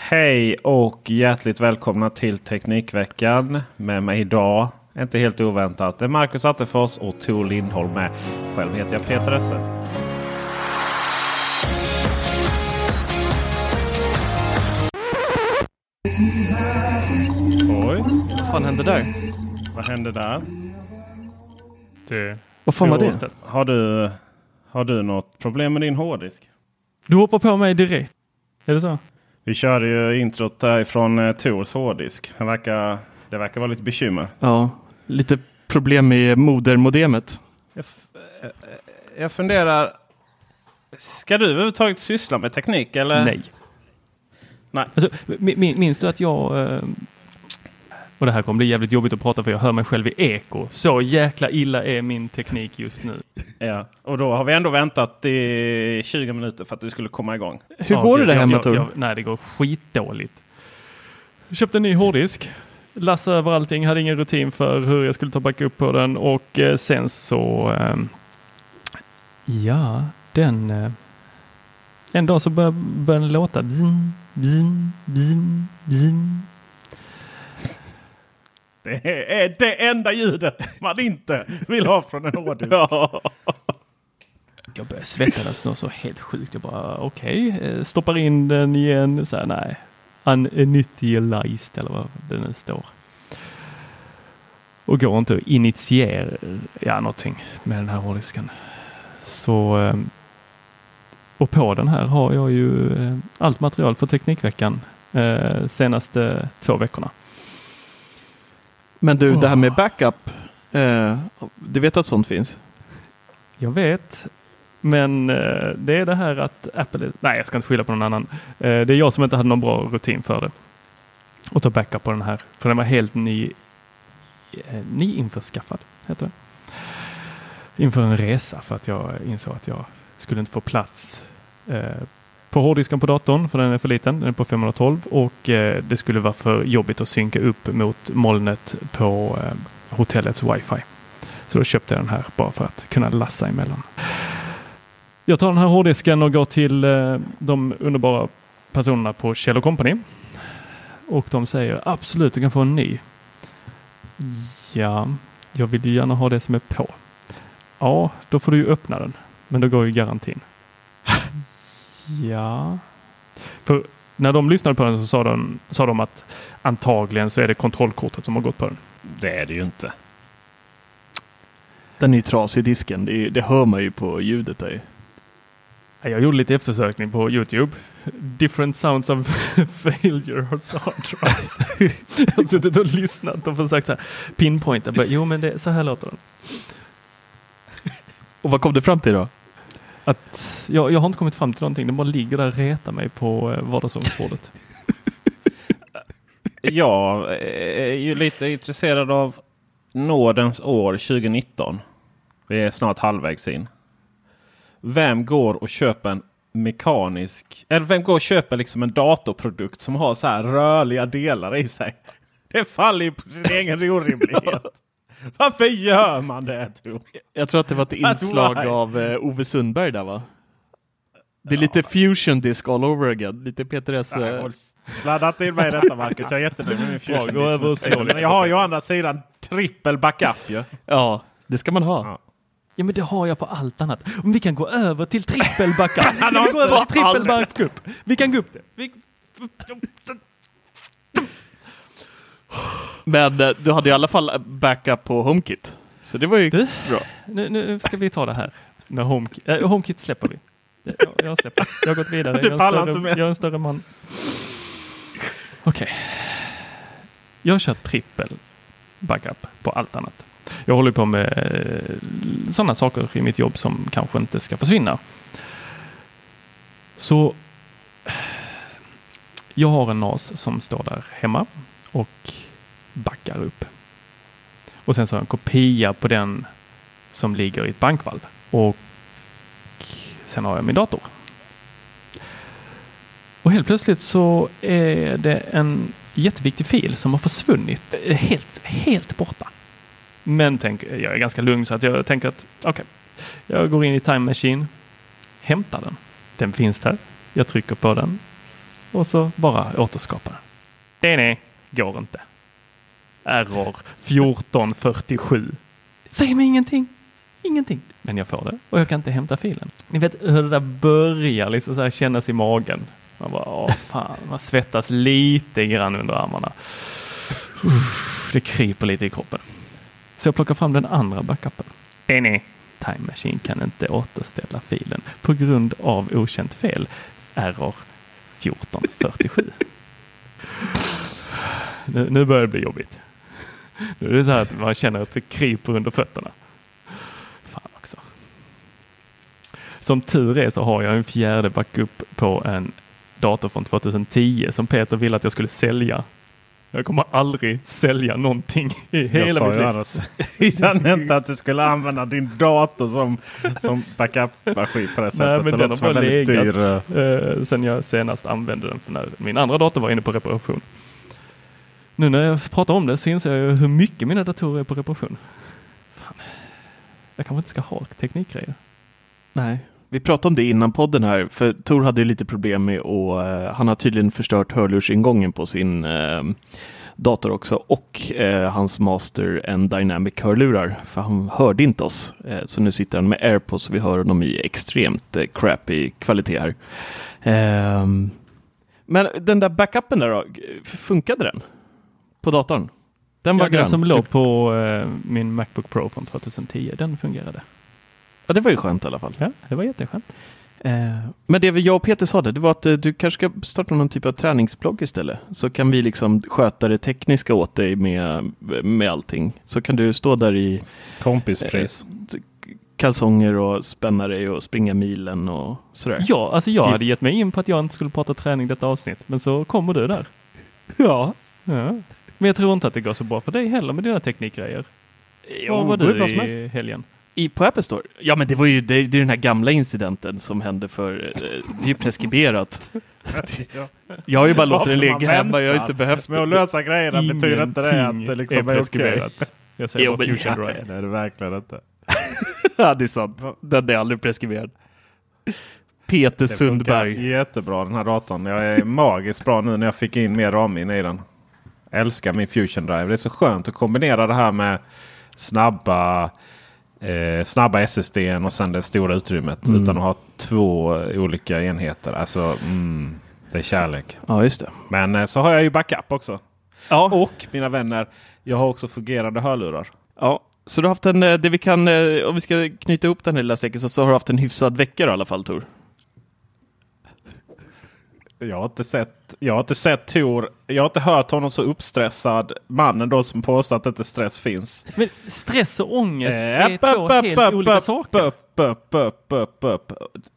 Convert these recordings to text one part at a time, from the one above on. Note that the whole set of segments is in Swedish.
Hej och hjärtligt välkomna till Teknikveckan. Med mig idag, inte helt oväntat, det är Marcus Attefors och Tor Lindholm med. Själv heter jag Peter Esse. Oj, Vad fan hände där? vad hände där? Det... Vad fan var det? Har du, har du något problem med din hårddisk? Du hoppar på mig direkt. Är det så? Vi körde ju introt därifrån eh, Tors hårddisk. Det verkar, det verkar vara lite bekymmer. Ja. Lite problem med modermodemet. Jag, eh, eh, jag funderar. Ska du överhuvudtaget syssla med teknik? Eller? Nej. Nej. Alltså, mi- mi- minns du att jag... eh, Och det här kommer bli jävligt jobbigt att prata för jag hör mig själv i eko. Så jäkla illa är min teknik just nu. Ja. Och då har vi ändå väntat i 20 minuter för att du skulle komma igång. Hur Ja, går det där hemma Tor? Nej, det går skitdåligt. Jag köpte en ny hårddisk. Lassade över allting, hade ingen rutin för hur jag skulle ta backup på den och eh, sen så... ehm, ja, den... eh, en dag så började började den låta. Bzim, bzim, bzim, bzim. Det är det enda ljudet man inte vill ha från en hårddisk. Jag började svettas något så helt sjukt. Jag bara okej, eh, stoppar in den igen. Så här, nej, uninitialized eller vad det nu står. Och går inte att initiera ja, någonting med den här hårddisken. Så eh, och på den här har jag ju eh, allt material för Teknikveckan senaste två veckorna. Men du, det här med Åh. backup. Eh, du vet att sånt finns? Jag vet, men eh, det är det här att Apple, nej jag ska inte skylla på någon annan. Eh, det är jag som inte hade någon bra rutin för det. Och ta backup på den här, för den var helt ny, eh, nyinförskaffad, heter det. Inför en resa för att jag insåg att jag skulle inte få plats eh, på hårddisken på datorn, för den är för liten, den är på 512 och eh, det skulle vara för jobbigt att synka upp mot molnet på eh, hotellets wifi. Så då köpte jag den här bara för att kunna lassa emellan. Jag tar den här hårddisken och går till eh, de underbara personerna på Kjell Company. Och de säger absolut, du kan få en ny. Ja, jag vill ju gärna ha det som är på. Ja, då får du ju öppna den. Men då går ju garantin ja. För när de lyssnade på den så sa de, sa de att antagligen så är det kontrollkortet som har gått på den. Det är det ju inte. Den är ju trasig i disken. Det, det hör man ju på ljudet där. Ja, Jag gjorde lite eftersökning på Youtube. Different sounds of failure of hard drives. jag har suttit och lyssnat och försökt så här pinpointa. Jo, men det, så här låter den. Och vad kom du fram till då? Att jag, jag har inte kommit fram till någonting. Den bara ligger där och retar mig på eh, vardagsrumsbordet. Jag är ju lite intresserad av nådens år 2019. Vi är snart halvvägs in. Vem går och köper en mekanisk. Eller vem går och köper liksom en datorprodukt som har så här rörliga delar i sig? Det faller ju på sin egen orimlighet. Varför gör man det? Tror? Jag tror att det var ett inslag av eh, Ove Sundberg där va? Det är lite fusion disc all over again. Lite Peter S. Eh, Ladda inte in mig i detta Marcus. Jag är jättenöjd med min fusion. lite Men jag har ju å andra sidan trippel backup ju. Ja, det ska man ha. Ja. Ja men det har jag på allt annat. Om vi kan gå över till trippel backup. Vi kan gå över till trippel backup. Vi kan gå upp det. Vi... Men eh, du hade i alla fall backup på HomeKit. Så det var ju Du? bra. Nu, nu ska vi ta det här med HomeKit. Äh, HomeKit släpper vi. Jag, jag släpper. Jag har gått vidare. Du Jag är, inte med. jag är en större man. Okej. Jag kör trippel backup på allt annat. Jag håller på med sådana saker i mitt jobb som kanske inte ska försvinna. Så jag har en NAS som står där hemma och backar upp. Och sen så har jag en kopia på den som ligger i ett bankvalv. Och sen har jag min dator. Och helt plötsligt så är det en jätteviktig fil som har försvunnit. Helt, helt borta. Men tänk, jag är ganska lugn så att jag tänker att okej, jag går in i Time Machine, hämtar den. Den finns där. Jag trycker på den och så bara återskapar den. Det nej, går inte. Error 1447. Säger mig ingenting. Ingenting. Men jag får det och jag kan inte hämta filen. Ni vet hur det där börjar liksom så här kännas i magen. Man bara, åh fan, man svettas lite grann under armarna. Uff, det kryper lite i kroppen. Så jag plockar fram den andra backupen. Nej. Time Machine kan inte återställa filen på grund av okänt fel. Error 1447. Nu, nu börjar det bli jobbigt. Nu är det så här att man känner att det kryper under fötterna. Fan också. Som tur är så har jag en fjärde backup på en dator från 2010 som Peter ville att jag skulle sälja. Jag kommer aldrig sälja någonting i Jag hela sa mitt liv. annars innan inte att du skulle använda din dator som, som backup-maskin på det sättet. Nej, men Det den har bara legat dyr, eh, eh, sen jag senast använde den. För när min andra dator var inne på reparation. Nu när jag pratar om det så inser jag ju hur mycket mina datorer är på reparation. Fan. Jag kanske inte ska ha teknikgrejer. Nej. Vi pratade om det innan podden här, för Tor hade ju lite problem med och eh, uh, han har tydligen förstört hörlursingången på sin uh, dator också och uh, hans Master en Dynamic hörlurar, för han hörde inte oss. Så nu sitter han med AirPods så vi hör honom i extremt eh, crappy kvalitet här. Ehm, men den där backupen där då, funkade den? På datorn? Den var Ja, grön. den som låg på eh, min Macbook Pro från 2010, den fungerade. Ja, det var ju skönt i alla fall. Ja, det var jätteskönt. Eh, men det jag och Peter sa det, det var att eh, du kanske ska starta någon typ av träningsblogg istället. Så kan vi liksom sköta det tekniska åt dig med, med allting. Så kan du stå där i kompispris. eh, kalsonger och spänna dig och springa milen och sådär. Ja, alltså jag Skriv- hade gett mig in på att jag inte skulle prata träning detta avsnitt, men så kommer du där. Ja. Ja. Men jag tror inte att det går så bra för dig heller med dina teknikgrejer. Jo, Var var du bra som i helgen? I, på Apple Store? Ja, men det var ju det, det är den här gamla incidenten som hände för, eh, det är ju preskriberat. Jag har ju bara låtit den ligga hemma, jag har inte behövt Med att lösa grejerna betyder inte det att det liksom är, okej. preskriberat. Jag säger Jo, bara Fusion Nej, Drive. det är det verkligen inte. Ja, det är sant. Den är aldrig preskriberad. Peter Sundberg. jättebra den här datorn. Jag är magiskt bra nu när jag fick in mer RAM-minne i den. Älskar min Fusion Drive. Det är så skönt att kombinera det här med snabba, eh, snabba SSD och sen det stora utrymmet. Mm. Utan att ha två olika enheter. Alltså, mm, det är kärlek. Ja, just det. Men eh, så har jag ju backup också. Ja. Och mina vänner, jag har också fungerande hörlurar. ja. Så du har haft en, eh, det vi kan, eh, om vi ska knyta ihop den här lilla säcken, så, så har du haft en hyfsad vecka då, i alla fall Tor. Jag har inte sett, jag har inte sett Tor. Jag har inte hört honom så uppstressad. Mannen då som påstår att inte stress finns. Men stress och ångest Eh, är upp, två upp, helt upp, olika saker.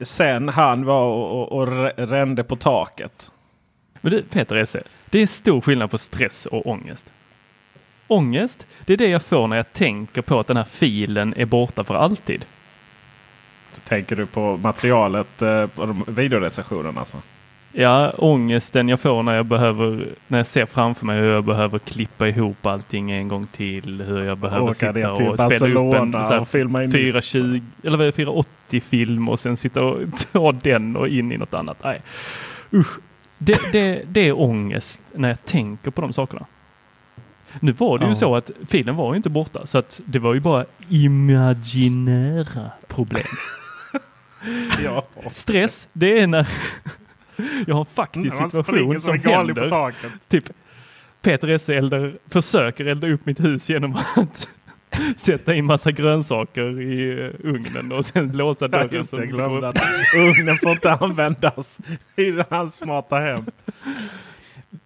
Sen han var och, och, och rä- rände på taket. Men du, Peter Esse, det är stor skillnad på stress och ångest. Ångest, det är det jag får när jag tänker på att den här filen är borta för alltid. Tänker du på materialet eh, på de videorecensionerna? Alltså? Ja, ångesten jag får när jag behöver, när jag ser framför mig hur jag behöver klippa ihop allting en gång till. Hur jag behöver Åka sitta och spela upp en så här och filma in 420 eller vad är det, 480 film och sen sitta och ta den och in i något annat. Nej, usch. Det, det, det är ångest när jag tänker på de sakerna. Nu var det ju Ja. så att filen var ju inte borta så att det var ju bara imaginära problem. Ja. Stress, det är när jag har en faktisk Man situation som på händer. taket. Typ Peter Esse eldar, försöker elda upp mitt hus genom att sätta in massa grönsaker i eh, ugnen och sen låsa Ja, dörren. det, som jag glömde att ugnen får inte användas i hans smarta hem.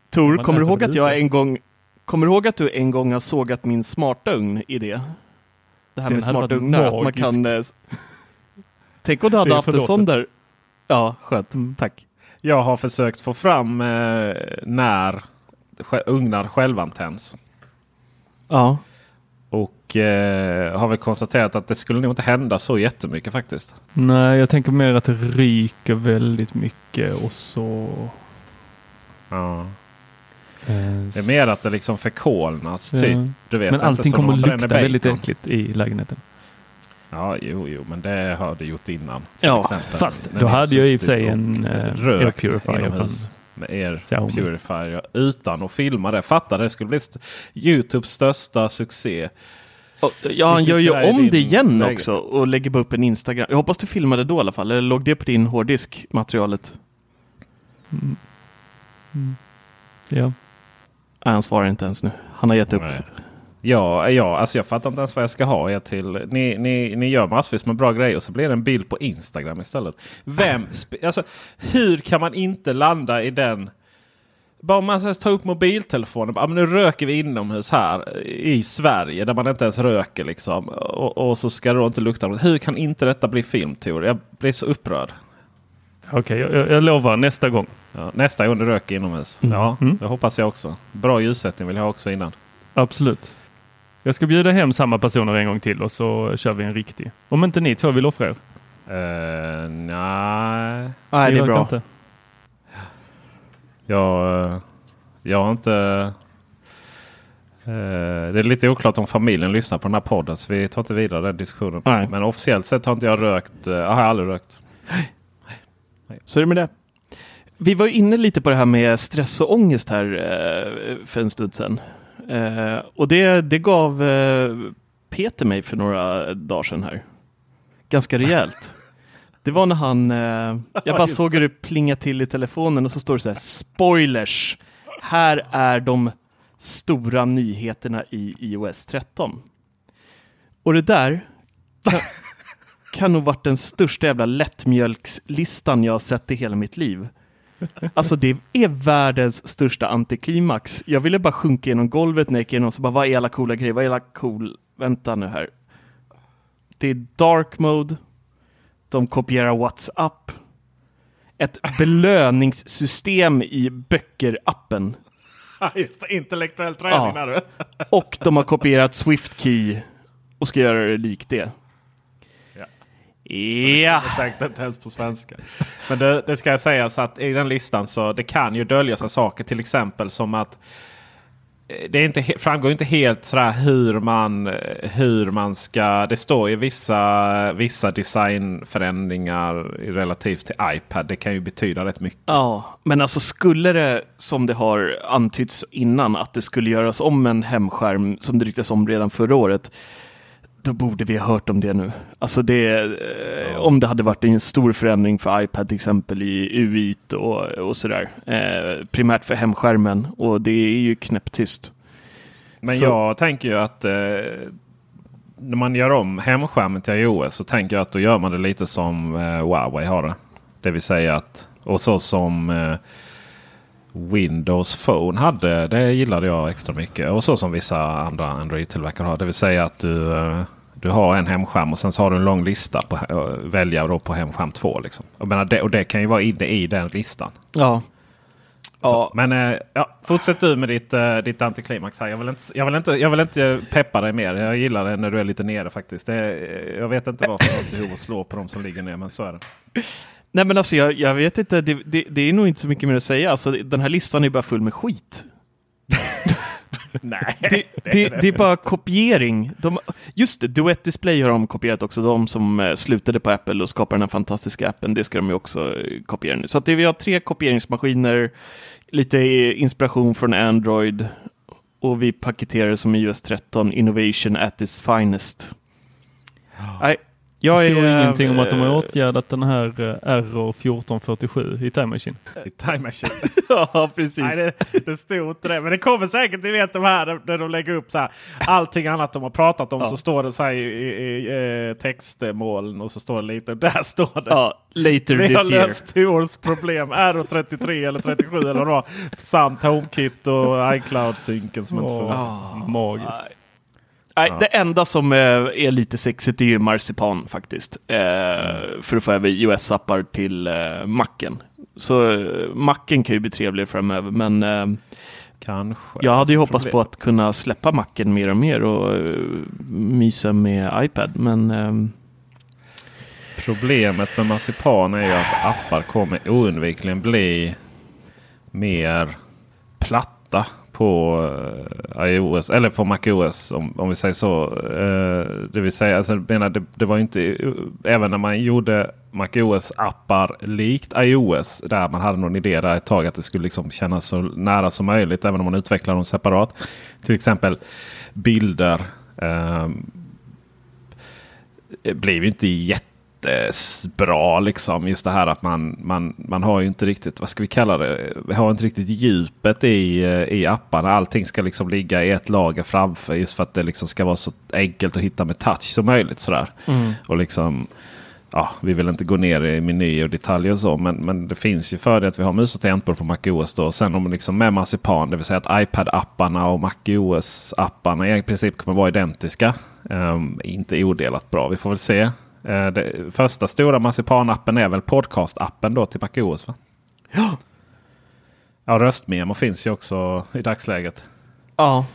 Tor, kommer du ihåg att jag en gång Kommer du ihåg att du en gång har sågat min smarta ugn i det? Det här Den med smarta ugnar, att man kan... eh, Tänk om du hade haft en sån där... Ja, skönt. Mm. Tack. Jag har försökt få fram eh, när ugnar självantänds. Ja. Och eh, har väl konstaterat att det skulle nog inte hända så jättemycket faktiskt. Nej, jag tänker mer att det ryker väldigt mycket och så... Ja. eh, Det är mer att det liksom förkolnas. Typ. Ja. Du vet, Men allting kommer om att lukta väldigt äckligt i lägenheten. Ja, jo, jo, men det har det gjort innan. till Ja, exempel. fast då hade jag i och för sig och en, eh, rökt air purifier Med er Xiaomi. purifier utan att filma det. Fatta det skulle bli Youtubes största succé. Och, ja, han gör ju om det igen lägenhet. också och lägger bara upp en Instagram. Jag hoppas du filmade då i alla fall. Eller låg det på din hårddisk, materialet? Mm. Mm. Ja. Nej, han svarar inte ens nu. Han har gett upp. Nej. Ja, ja, alltså jag fattar inte ens vad jag ska ha er till. Ni, ni, ni gör massvis med bra grejer och så blir det en bild på Instagram istället. Vem, alltså, hur kan man inte landa i den? Bara om man tar upp mobiltelefonen. Ja, men nu röker vi inomhus här i Sverige där man inte ens röker. Liksom. Och, och så ska det då inte lukta något. Hur kan inte detta bli film Tor? Jag blir så upprörd. Okej, jag, jag, jag lovar nästa gång. Ja, nästa gång du röker inomhus. Ja, Mm. det hoppas jag också. Bra ljussättning vill jag ha också innan. Absolut. Jag ska bjuda hem samma personer en gång till och så kör vi en riktig. Om inte ni två vill offra er. Uh, nej. Nej, det är bra. Inte. Jag, eh, jag har inte... eh, det är lite oklart om familjen lyssnar på den här podden så vi tar inte vidare den diskussionen. Nej. Men officiellt sett har inte jag rökt. Uh, jag har aldrig rökt. Så är det med det. Vi var ju inne lite på det här med stress och ångest här eh, för en stund sedan. Eh, och det, det gav eh, Peter mig för några dagar sedan här. Ganska rejält. Det var när han, eh, jag bara såg hur det plinga till i telefonen och så står det så här, spoilers! Här är de stora nyheterna i iOS 13. Och det där kan, kan nog varit den största jävla lättmjölkslistan jag har sett i hela mitt liv. Alltså det är världens största antiklimax. Jag ville bara sjunka genom golvet när jag gick igenom så bara, vad är alla coola grejer? Vad är alla cool? Vänta nu här. Det är dark mode. De kopierar WhatsApp. Ett belöningssystem i böcker-appen. Just intellektuell träning Ja. du. Och de har kopierat SwiftKey och ska göra det likt det. Ja. Säkert inte ens på svenska. Men det, det ska sägas att i den listan så det kan ju dölja sig saker. Till exempel som att eh, det är inte, framgår inte helt sådär hur man, eh, hur man ska... Det står ju vissa, vissa designförändringar relativt till iPad. Det kan ju betyda rätt mycket. Ja, men alltså skulle det som det har antytts innan att det skulle göras om en hemskärm som det ryktas om redan förra året. Då borde vi ha hört om det nu. Alltså det, eh, om det hade varit en stor förändring för iPad till exempel i UI och, och sådär. Eh, primärt för hemskärmen och det är ju knäpptyst. Men Så- jag tänker ju att eh, när man gör om hemskärmen till iOS så tänker jag att då gör man det lite som eh, Huawei har det. Det vill säga att och så som eh, Windows Phone hade. Det gillade jag extra mycket. Och så som vissa andra Android-tillverkare har. Det vill säga att du, eh, du har en hemskärm och sen så har du en lång lista på att välja då på hemskärm 2. Liksom. Jag menar det, och det kan ju vara inne i den listan. Ja, Ja. Så, men eh, ja, fortsätt du med ditt, eh, ditt antiklimax här. Jag vill, inte, jag, vill inte, jag vill inte peppa dig mer. Jag gillar det när du är lite nere faktiskt. Det, jag vet inte varför jag har behov att slå på de som ligger ner, men så är det. Nej men alltså jag, jag vet inte, det, det, det är nog inte så mycket mer att säga. Alltså, den här listan är bara full med skit. Nej, Det, det, det är bara kopiering. De, just det, Duet Display har de kopierat också. De som eh, slutade på Apple och skapade den här fantastiska appen, det ska de ju också eh, kopiera nu. Så att det, vi har tre kopieringsmaskiner, lite eh, inspiration från Android och vi paketerar det som iOS 13, Innovation at its finest. Nej, jag det står är, ingenting om att de har eh, åtgärdat den här eh, Error 1447 i Time Machine. I Time Machine. Ja, precis. Nej, det, det stod inte det. Men det kommer säkert, ni vet de här där de lägger upp så här. Allting annat de har pratat om Ja. så står det så här i, i, i eh, textmoln och så står det lite. Där står det. Ja, later Vi har löst Tors problem. Aero 33 eller 37 eller vad. Samt HomeKit och iCloud-synken som inte Åh. funkar. Ah. Magiskt. Nej, Ja. det enda som eh, är lite sexigt är ju Marzipan faktiskt. Eh, för att få över iOS-appar till eh, Macen. Så Macen kan ju bli trevligare framöver, men Kanske. jag hade ju hoppats Problem- på att kunna släppa Macen mer och mer och mysa med iPad. Men Problemet med marsipan är ju att appar kommer oundvikligen bli mer platta på eh, iOS eller på MacOS om, om vi säger så. Eh, det vill säga, alltså, menar, det, det var inte även när man gjorde MacOS appar likt iOS där man hade någon idé där ett tag att det skulle liksom kännas så nära som möjligt även om man utvecklar dem separat. Till exempel bilder. Eh, blev ju inte jättebra liksom. Just det här att man, man, man har ju inte riktigt, vad ska vi kalla det? Vi har inte riktigt djupet i, eh, i apparna. Allting ska liksom ligga i ett lager framför just för att det liksom ska vara så enkelt att hitta med touch som möjligt. Sådär. Och liksom, ja, vi vill inte gå ner i meny och detaljer och så. Men, men det finns ju fördel att vi har mus och tangentbord på MacOS. Då. Sen om liksom med Marzipan, det vill säga att iPad-apparna och MacOS-apparna i princip kommer vara identiska. Ehm, inte odelat bra. Vi får väl se. Eh, det, första stora Marzipan-appen är väl Podcast-appen då till MacOS? Va? Ja. Ja, röstmemo finns ju också i dagsläget. ja,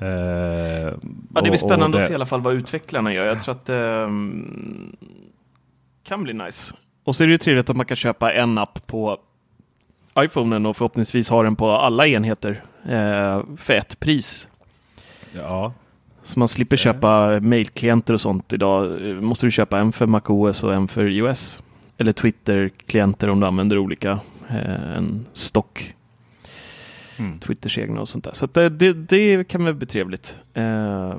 Eh, ja, det blir spännande det- att se i alla fall vad utvecklarna gör. Jag tror att det um, kan bli nice. Och så är det ju trevligt att man kan köpa en app på iPhonen och förhoppningsvis ha den på alla enheter eh, för ett pris. Ja, Så man slipper köpa mailklienter och sånt idag. Eh, Måste du köpa en för MacOS och en för iOS. Eller Twitter-klienter om du använder olika. Eh, en stock. Mm. Twitters egna och sånt där. Så det, det, det kan väl bli trevligt. Eh,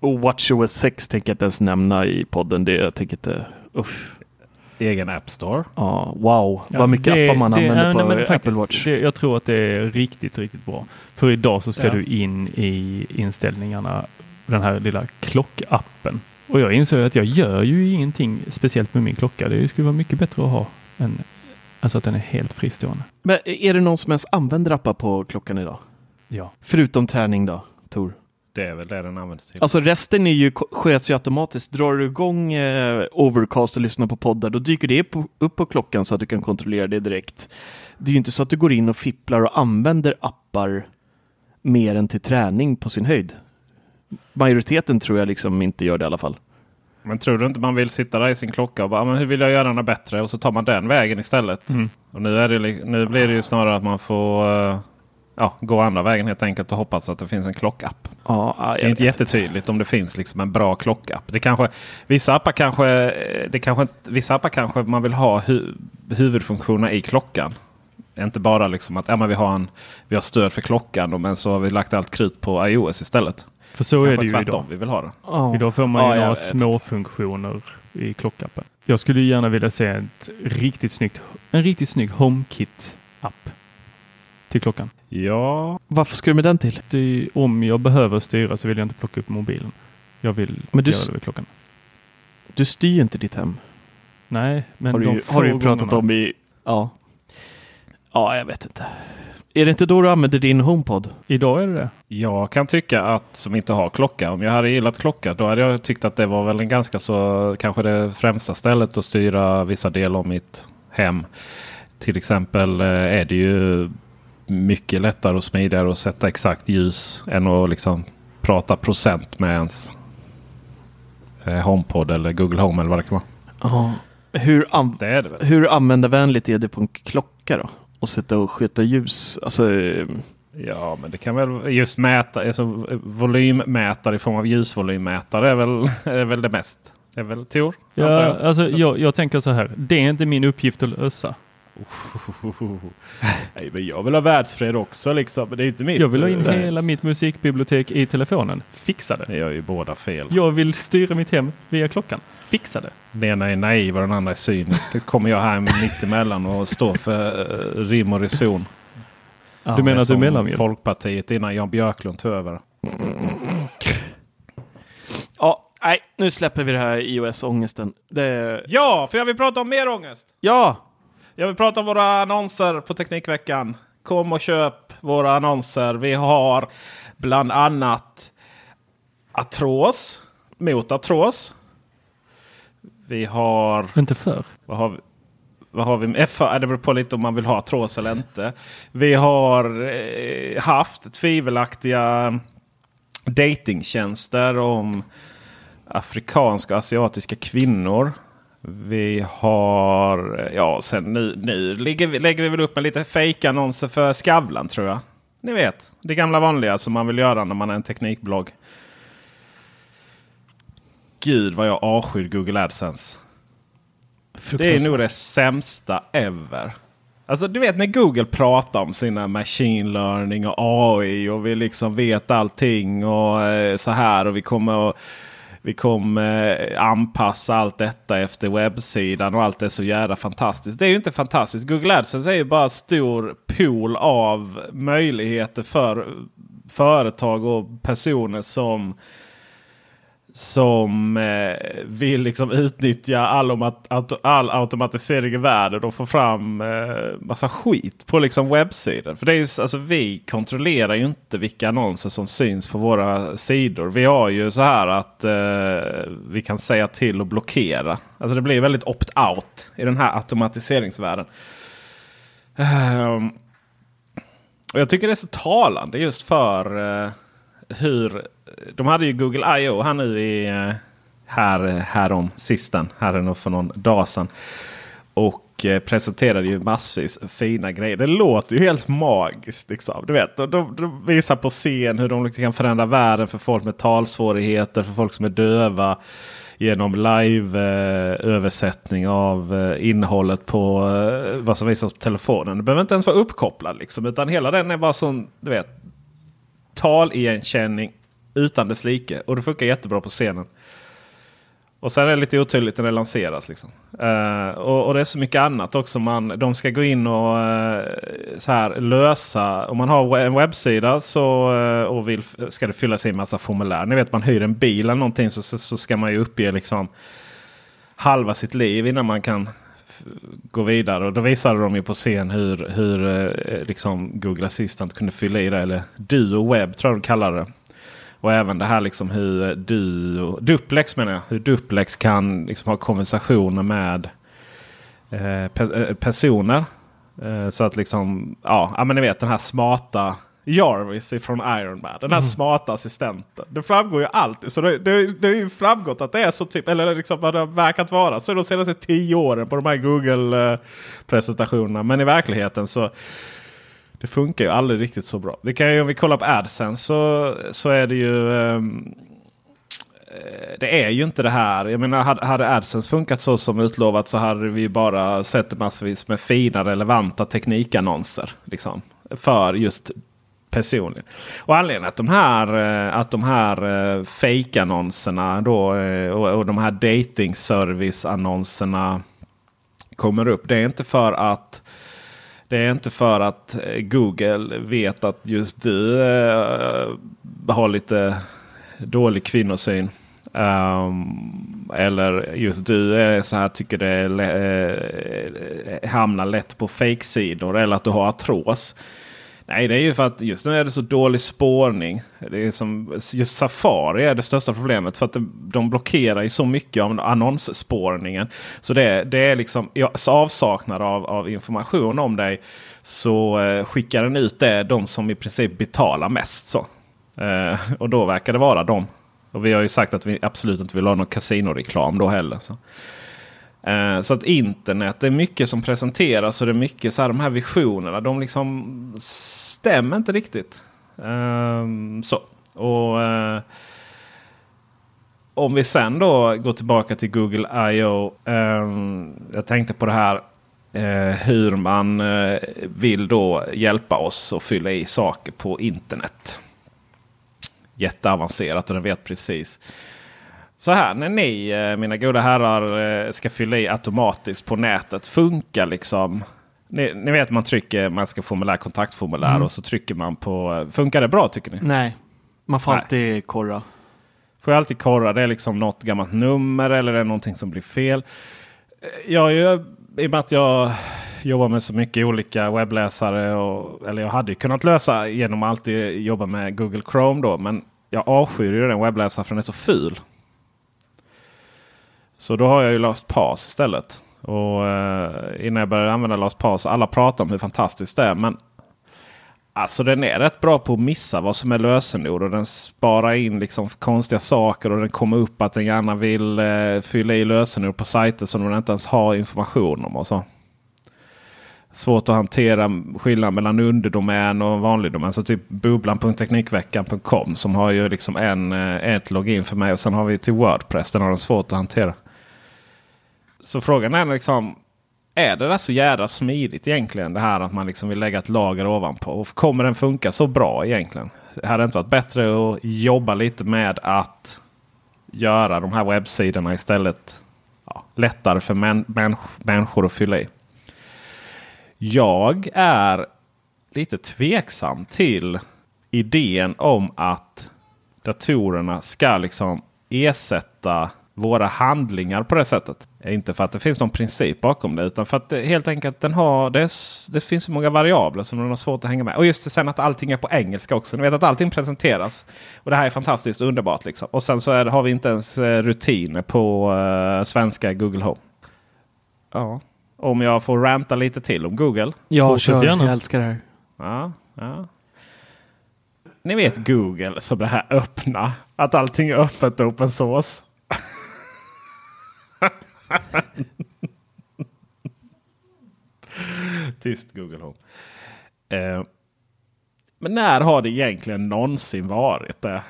och WatchOS 6 tänker jag inte ens nämna i podden. Det, jag tänker inte... Uff. Egen App Store. Ja, wow, Ja, vad mycket det- appar man det- använder ja, på nej, men Apple faktiskt, Watch. Det, jag tror att det är riktigt, riktigt bra. För idag så ska Ja. du in i inställningarna, den här lilla klockappen. Och jag inser att jag gör ju ingenting speciellt med min klocka. Det skulle vara mycket bättre att ha en, alltså att den är helt fristående. Men är det någon som ens använder appar på klockan idag? Ja. Förutom träning då, Tor? Det är väl det den används till. Alltså resten är ju, sköts ju automatiskt. Drar du igång eh, Overcast och lyssnar på poddar, då dyker det på, upp på klockan så att du kan kontrollera det direkt. Det är ju inte så att du går in och fipplar och använder appar mer än till träning på sin höjd. Majoriteten tror jag liksom inte gör det i alla fall. Men tror du inte man vill sitta där i sin klocka och bara, "Ah, men hur vill jag göra den bättre? Och så tar man den vägen istället. Mm. Och nu, är det, nu blir det ju snarare att man får eh, ja, gå andra vägen helt enkelt och hoppas att det finns en klockapp. Ja, Det är inte jättetydligt om det finns liksom en bra klockapp. Det kanske, vissa, appar kanske, det kanske, vissa appar kanske man vill ha hu, huvudfunktioner i klockan. Inte bara liksom att ja, men vi, har en, vi har stöd för klockan då, men så har vi lagt allt krut på iOS istället. För så är Kanske det ju tvärtom idag. vi vill ha det. Ja. Idag får man ju Ja, jag några små funktioner i klockappen. Jag skulle ju gärna vilja se ett riktigt snyggt, en riktigt snygg HomeKit-app till klockan. Ja, Varför ska du med den till? Det, om jag behöver styra så vill jag inte plocka upp mobilen. Jag vill Men du göra det vid klockan. Du styr inte ditt hem. Nej, men har du, de har du ju pratat om i... Ja. Ja, jag vet inte. Är det inte då du använder din HomePod? Idag är det det. Jag kan tycka att som inte har klocka. Om jag hade gillat klocka då hade jag tyckt att det var väl en ganska så kanske det främsta stället att styra vissa delar av mitt hem. till exempel eh, är det ju mycket lättare och smidigare att sätta exakt ljus än att liksom prata procent med ens eh, HomePod eller Google Home eller vad det kan vara. Ja. Hur, an Det är det väl? hur användarvänligt är det på en klocka då? Att sitta och sköta ljus? Alltså, eh, Ja, men det kan väl just mäta, alltså volymmätare i form av ljusvolymmätare är väl, är väl det mest. Det är väl Tor? Ja, jag? alltså, jag, jag tänker så här. Det är inte min uppgift att lösa. Nej, men jag vill ha världsfred också liksom. Men det är inte mitt. Jag vill ha in eh, hela mitt musikbibliotek i telefonen. Fixa det. Ni gör ju båda fel. Jag vill styra mitt hem via klockan. Fixa det. Den ena är naiv och den andra är cynisk. Då kommer jag här mitt emellan och står för eh, rim och reson. du menar att du är mellanmjölk? Folkpartiet innan Jan Björklund tog över. ja, nej, nu släpper vi det här iOS-ångesten. Det, Ja, för jag vill prata om mer ångest. ja, Jag vill prata om våra annonser på Teknikveckan. Kom och köp våra annonser. Vi har bland annat artros mot artros. Vi har... Inte för. Vad har vi? Vad har vi? F, det beror på lite om man vill ha artros eller inte. Vi har eh, haft tvivelaktiga datingtjänster om afrikanska och asiatiska kvinnor. Vi har, ja sen nu, nu lägger, vi, lägger vi väl upp med lite fejkannonser för Skavlan tror jag. Ni vet, det gamla vanliga som man vill göra när man är en teknikblogg. Gud vad jag avskyr Google AdSense. Det är nog det sämsta ever. Alltså du vet när Google pratar om sina machine learning och AI och vi liksom vet allting och eh, så här och vi kommer att vi kommer eh, anpassa allt detta efter webbsidan och allt är så jävla fantastiskt. Det är ju inte fantastiskt. Google AdSense är ju bara stor pool av möjligheter för företag och personer som som eh, vill liksom utnyttja all, auto- all automatisering i världen och få fram eh, massa skit på liksom webbsidor. För det är ju, alltså, vi kontrollerar ju inte vilka annonser som syns på våra sidor. Vi har ju så här att eh, vi kan säga till och blockera. Alltså det blir väldigt opt-out i den här automatiseringsvärlden. Um, och jag tycker det är så talande just för eh, hur de hade ju Google I.O. här nu i eh, här, eh, härom sisten, här för någon dag sedan. Och eh, presenterade ju massvis fina grejer. Det låter ju helt magiskt. Liksom. Du vet, de, de, de visar på scen hur de liksom kan förändra världen för folk med talsvårigheter, för folk som är döva. Genom live-översättning eh, av eh, innehållet på eh, vad som visas på telefonen. Det behöver inte ens vara uppkopplad. Liksom, utan hela den är bara sån, du vet, taligenkänning utan dess like. Och det funkar jättebra på scenen. Och sen är det lite otydligt när det lanseras. Liksom. Uh, och, och det är så mycket annat också. Man, de ska gå in och uh, så här lösa. Om man har en webbsida så, uh, och vill, ska det fyllas i en massa formulär. Ni vet man hyr en bil eller någonting så, så, så ska man ju uppge liksom halva sitt liv innan man kan gå vidare. Och då visade de ju på scen hur, hur eh, liksom Google Assistant kunde fylla i det. Eller Duo Web tror jag de kallar det. Och även det här liksom hur Duo, Duplex menar jag. Hur Duplex kan liksom ha konversationer med eh, pe- eh, personer. Eh, så att liksom, ja, ja men ni vet den här smarta Jarvis från Iron Man. Den här smarta assistenten. Det framgår ju alltid. Så det, det, det är ju framgått att det är så typ, eller liksom vad det har verkat vara. Så de senaste tio åren på de här Google-presentationerna. Men i verkligheten så det funkar ju aldrig riktigt så bra. Vi kan ju, om vi kollar på AdSense så, så är det ju... eh, det är ju inte det här. Jag menar hade, hade AdSense funkat så som utlovat så hade vi bara sett massvis med fina relevanta teknikannonser. Liksom, för just personligen. Och anledningen att de här, eh, att de här eh, fake-annonserna då, eh, och, och de här dating annonserna kommer upp. Det är inte för att det är inte för att Google vet att just du äh, har lite dålig kvinnosyn. Um, eller just du är så här, tycker det äh, hamnar lätt på fake-sidor. Eller att du har artros. Nej, det är ju för att just nu är det så dålig spårning. Det är som, just Safari är det största problemet. För att de blockerar ju så mycket av annonsspårningen. Så det, det är liksom så avsaknad av, av information om dig. Så eh, skickar den ut det de som i princip betalar mest. Så. Eh, och då verkar det vara dem. Och vi har ju sagt att vi absolut inte vill ha någon kasinoreklam då heller. Så. Eh, så att internet, det är mycket som presenteras och det är mycket så här, de här visionerna. De liksom stämmer inte riktigt. Eh, så. Och eh, Om vi sen då går tillbaka till Google I.O. Ehm, jag tänkte på det här eh, hur man eh, vill då hjälpa oss att fylla i saker på internet. Jätteavancerat och den vet precis. Så här när ni eh, mina goda herrar eh, ska fylla i automatiskt på nätet. Funkar liksom. Ni, ni vet man trycker man ska formulär kontaktformulär mm. och så trycker man på. Eh, funkar det bra tycker ni? Nej, man får Nej. alltid korra. Får jag alltid korra. Det är liksom något gammalt nummer eller är det någonting som blir fel. Jag, jag, I och med att jag jobbar med så mycket olika webbläsare. Och, eller jag hade kunnat lösa genom att alltid jobba med Google Chrome då. Men jag avskyr ju den webbläsaren för den är så ful. Så då har jag ju LastPass istället. Och eh, innan jag började använda LastPass. Alla pratar om hur fantastiskt det är. Men alltså den är rätt bra på att missa vad som är lösenord. Och den sparar in liksom konstiga saker. Och den kommer upp att den gärna vill eh, fylla i lösenord på sajter som den inte ens har information om. och så. Svårt att hantera skillnaden mellan underdomän och vanlig domän. Så typ bubblan.teknikveckan.com som har ju liksom en, eh, ett login för mig. Och sen har vi till Wordpress. Den har de svårt att hantera. Så frågan är liksom. Är det där så jädra smidigt egentligen? Det här att man liksom vill lägga ett lager ovanpå. Och kommer den funka så bra egentligen? Det hade inte varit bättre att jobba lite med att göra de här webbsidorna istället ja, lättare för män, män, människor att fylla i. Jag är lite tveksam till idén om att datorerna ska liksom ersätta våra handlingar på det sättet. Inte för att det finns någon princip bakom det utan för att det, helt enkelt den har, det, det finns så många variabler som den har svårt att hänga med. Och just det sen att allting är på engelska också. Ni vet att allting presenteras. Och det här är fantastiskt underbart. Liksom. Och sen så är, har vi inte ens eh, rutiner på uh, svenska Google Home. Ja, om jag får ranta lite till om Google. Ja, kör. Jag älskar det här. Ja, ja. Ni vet Google som det här öppna. Att allting är öppet och open source. Tyst Google Home. Eh, men när har det egentligen någonsin varit det?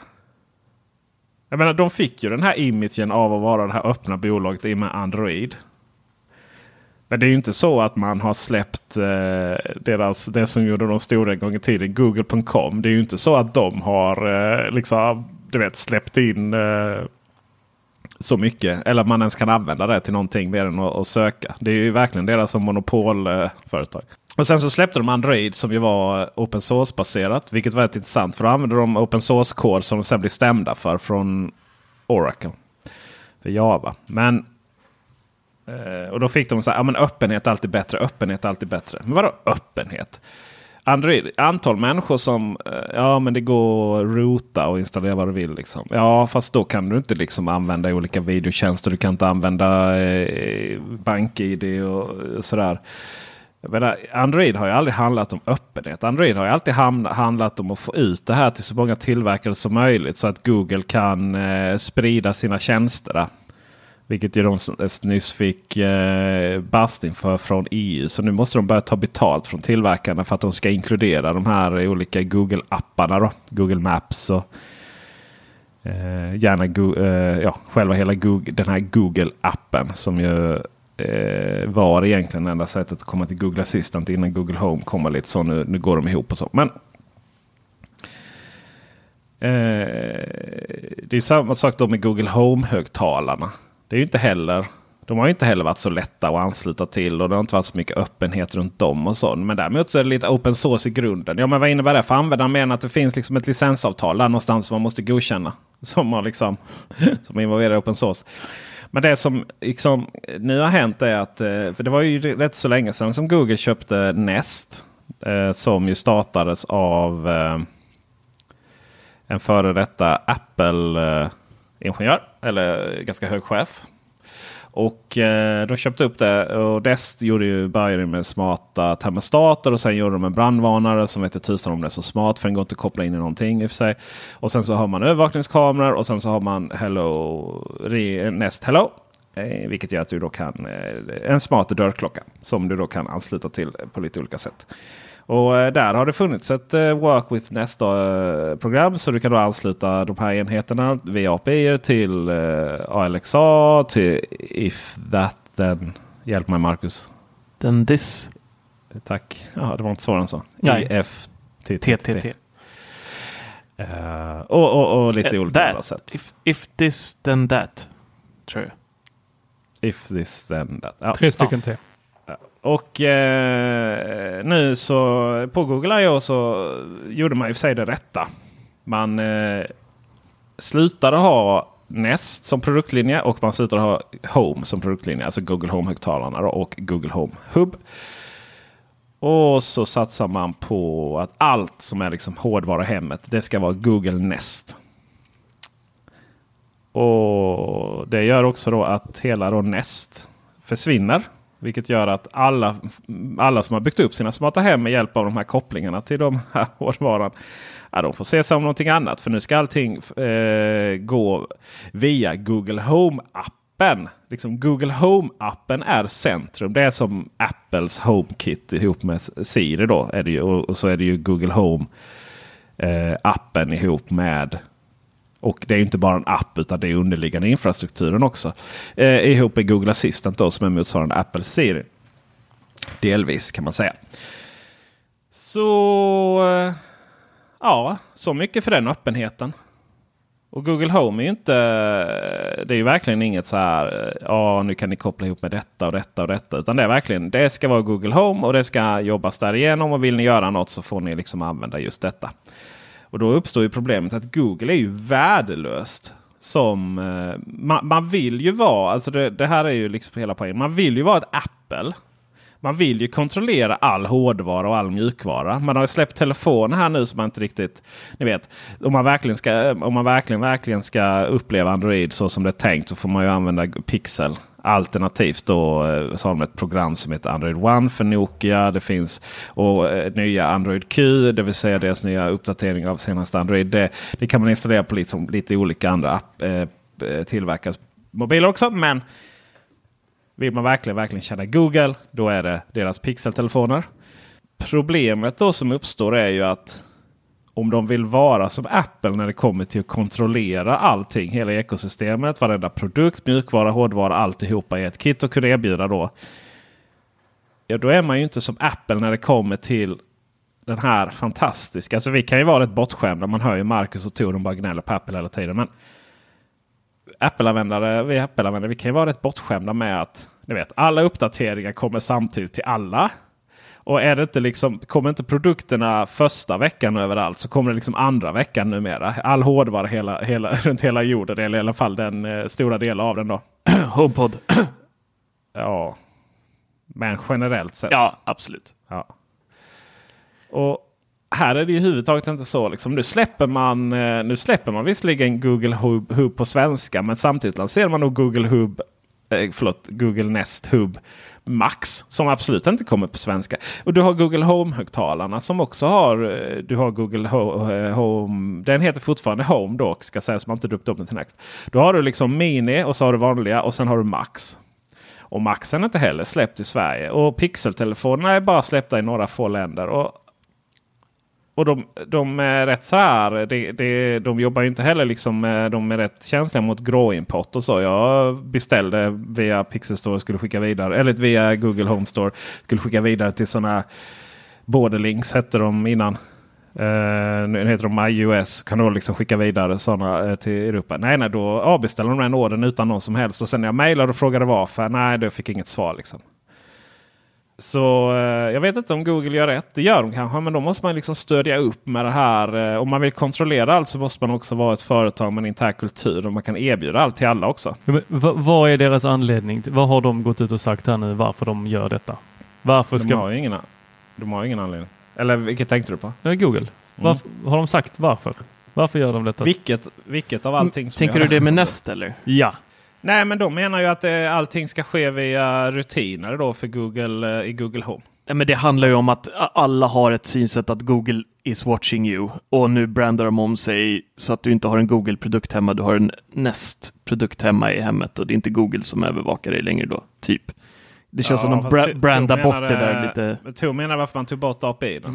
Jag menar, de fick ju den här imagen av att vara det här öppna bolaget i med Android. Men det är ju inte så att man har släppt eh, deras, det som gjorde dem stora en gång i tiden, Google.com. Det är ju inte så att de har eh, liksom, du vet, släppt in eh, så mycket. Eller att man ens kan använda det till någonting mer än att, att söka. Det är ju verkligen deras som monopolföretag. Och sen så släppte de Android som ju var open source baserat. Vilket var rätt intressant. För då använde de open source kod som de sen blev stämda för från Oracle. För Java. Men eh, och då fick de så här, ja men öppenhet är alltid bättre, öppenhet är alltid bättre. Men vadå öppenhet? Android, antal människor som, eh, ja men det går att rota och installera vad du vill. Liksom. Ja fast då kan du inte liksom använda olika videotjänster. Du kan inte använda eh, BankID och, sådär. Menar, Android har ju aldrig handlat om öppenhet. Android har ju alltid handlat om att få ut det här till så många tillverkare som möjligt. Så att Google kan eh, sprida sina tjänster. Vilket ju de nyss fick eh, basting för från EU. Så nu måste de börja ta betalt från tillverkarna för att de ska inkludera de här olika Google-apparna. Google Maps och eh, gärna go eh, ja, själva hela Google, den här Google-appen. Som ju eh, var egentligen enda sättet att komma till Google Assistant innan Google Home kommer lite så. Nu, nu går de ihop och så. Men eh, det är samma sak då med Google Home-högtalarna. Det är ju inte heller. De har ju inte heller varit så lätta att ansluta till och det har inte varit så mycket öppenhet runt dem och sånt. Men däremot så är det lite open source i grunden. Ja men vad innebär det för användaren? Menar att det finns liksom ett licensavtal där någonstans som man måste godkänna. Som, har liksom, som involverar open source. Men det som liksom nu har hänt är att, eh, för det var ju rätt så länge sedan som Google köpte Nest. Eh, som ju startades av eh, en före detta Apple-ingenjör eller ganska hög chef. Och eh, de köpte upp det och Dest gjorde ju, började med smarta termostater och sen gjorde de en brandvarnare som heter tusan om det är så smart för den går inte att koppla in i någonting i och för sig. Och sen så har man övervakningskameror och sen så har man Hello, Nest Hello. Eh, vilket gör att du då kan eh, en smart dörrklocka som du då kan ansluta till på lite olika sätt. Och eh, där har det funnits ett eh, Work with Nest-program. Så du kan då ansluta de här enheterna via API till eh, ALXA, till If That Then. Hjälp mig Marcus. Then this. Tack. Ja, det var inte svårare än så. IFTTT. Uh, och, och, och lite uh, olika andra sätt. If, if this then that. Tror jag. If this then that. Ja. Tre stycken till. Och eh, nu så på Google I.O. så gjorde man i och för sig det rätta. Man eh, slutade ha Nest som produktlinje och man slutade ha Home som produktlinje. Alltså Google Home-högtalarna och Google Home Hub. Och så satsar man på att allt som är liksom hårdvara i hemmet det ska vara Google Nest. Och Det gör också då att hela då Nest försvinner vilket gör att alla, alla som har byggt upp sina smarta hem med hjälp av de här kopplingarna till de här hårdvaran. Ja, de får se sig om någonting annat. För nu ska allting eh, gå via Google Home-appen. Liksom Google Home-appen är centrum. Det är som Apples HomeKit ihop med Siri. Då, är det ju, och, och så är det ju Google Home-appen eh, ihop med och det är inte bara en app utan det är underliggande infrastrukturen också. Eh, ihop med Google Assistant då, som är motsvarande Apple Siri. Delvis kan man säga. Så eh, ja, så mycket för den öppenheten. Och Google Home är ju inte. Eh, det är ju verkligen inget så här. Eh, ja, nu kan ni koppla ihop med detta och detta och detta. Utan det är verkligen. Det ska vara Google Home och det ska jobbas därigenom. Och vill ni göra något så får ni liksom använda just detta. Och då uppstår ju problemet att Google är ju värdelöst. Som eh, man, man, vill ju vara, alltså det, det, här är ju liksom hela poängen. Man vill ju vara ett Apple. Man vill ju kontrollera all hårdvara och all mjukvara. Man har ju släppt telefoner här nu som man inte riktigt... Ni vet, om man verkligen ska, om man verkligen, verkligen ska uppleva Android så som det är tänkt så får man ju använda Pixel. Alternativt då eh, så har de ett program som heter Android One för Nokia. Det finns och eh, nya Android Q, det vill säga deras nya uppdatering av senaste Android. Det, det kan man installera på lite, lite olika andra app, eh, eh tillverkares mobiler också. Men vill man verkligen, verkligen känna Google, då är det deras pixeltelefoner. Problemet då som uppstår är ju att om de vill vara som Apple när det kommer till att kontrollera allting, hela ekosystemet, varenda produkt, mjukvara, hårdvara, alltihopa i ett kit och kunna erbjuda då. Ja, då är man ju inte som Apple när det kommer till den här fantastiska. Alltså vi kan ju vara rätt bortskämda. Man hör ju Marcus och Tor, de bara gnäller på Apple hela tiden. Men Apple-användare, vi Apple-användare, vi kan ju vara rätt bortskämda med att ni vet, alla uppdateringar kommer samtidigt till alla. Och är det inte liksom, kommer inte produkterna första veckan överallt så kommer det liksom andra veckan numera. All hårdvara hela, hela, runt hela jorden, eller i alla fall den eh, stora delen av den då. HomePod. ja, men generellt sett. Ja, absolut. Ja. Och här är det ju huvudtaget inte så. Liksom, nu, släpper man, eh, nu släpper man visserligen Google Hub, Hub på svenska, men samtidigt lanserar man nog Google Hub eh, förlåt, Google Nest Hub Max som absolut inte kommer på svenska. Och du har Google Home-högtalarna som också har. Eh, du har Google eh, Home. Den heter fortfarande Home då ska sägas. Man inte döpt upp den till Next. Då har du liksom Mini och så har du vanliga och sen har du Max. Och Maxen är inte heller släppt i Sverige. Och pixeltelefonerna är bara släppta i några få länder. Och och de, de, är rätt så här. De, de, de jobbar ju inte heller liksom. Eh, de är rätt känsliga mot gråimport och så. Jag beställde via Pixel Store skulle skicka vidare. Eller via Google Home Store. Skulle skicka vidare till sådana. Borderlinks hette de innan. Uh, nu heter de iOS. Kan du liksom skicka vidare sådana uh, eh, till Europa? Nej, nej, då avbeställer de den ordern utan någon som helst. Och sen när jag mejlade och frågade varför. Nej, då fick jag inget svar liksom. Så eh, jag vet inte om Google gör rätt. Det gör de kanske, men då måste man liksom stödja upp med det här. Eh, om man vill kontrollera allt så måste man också vara ett företag med en intern kultur och man kan erbjuda allt till alla också. Ja, vad är deras anledning? Vad har de gått ut och sagt här nu varför de gör detta? Varför ska... de, har ingen, de har ingen anledning. Eller vilket tänkte du på? Google. Varf- Har de sagt varför? Varför gör de detta? Vilket, vilket av allting som Tänker du det med Nest eller? Ja. Nej, men de menar ju att eh, allting ska ske via rutiner då för Google eh, i Google Home. Ja, men det handlar ju om att alla har ett synsätt att Google is watching you. Och nu brandar de om sig så att du inte har en Google-produkt hemma, du har en Nest-produkt hemma i hemmet och det är inte Google som övervakar dig längre då, typ. Det känns som de bra- brandar bort det där lite. Tor menar varför man tog bort API. Då.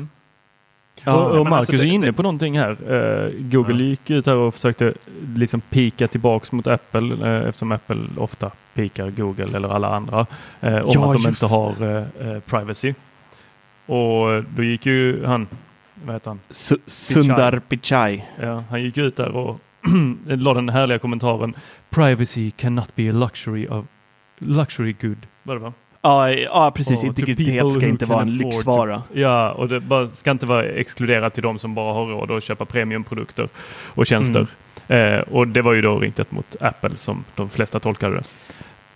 Ja, och, och Marcus alltså det- är inne det- på någonting här. Eh, Google Ja. gick ut här och försökte liksom pika tillbaks mot Apple eh, eftersom Apple ofta pikar Google eller alla andra eh, om Ja, att de inte har privacy. Och då gick ju han, vad heter han? Su- Sundar Pichai. Ja, han gick ut där och la den härliga kommentaren Privacy cannot be a luxury of luxury good. Var det va? Ja, ja precis. To Integritet ska inte vara en lyxvara. to- Ja, och det bara, ska inte vara exkluderat till de som bara har råd att köpa premiumprodukter och tjänster. Mm. Eh, och det var ju då riktat mot Apple som de flesta tolkade det.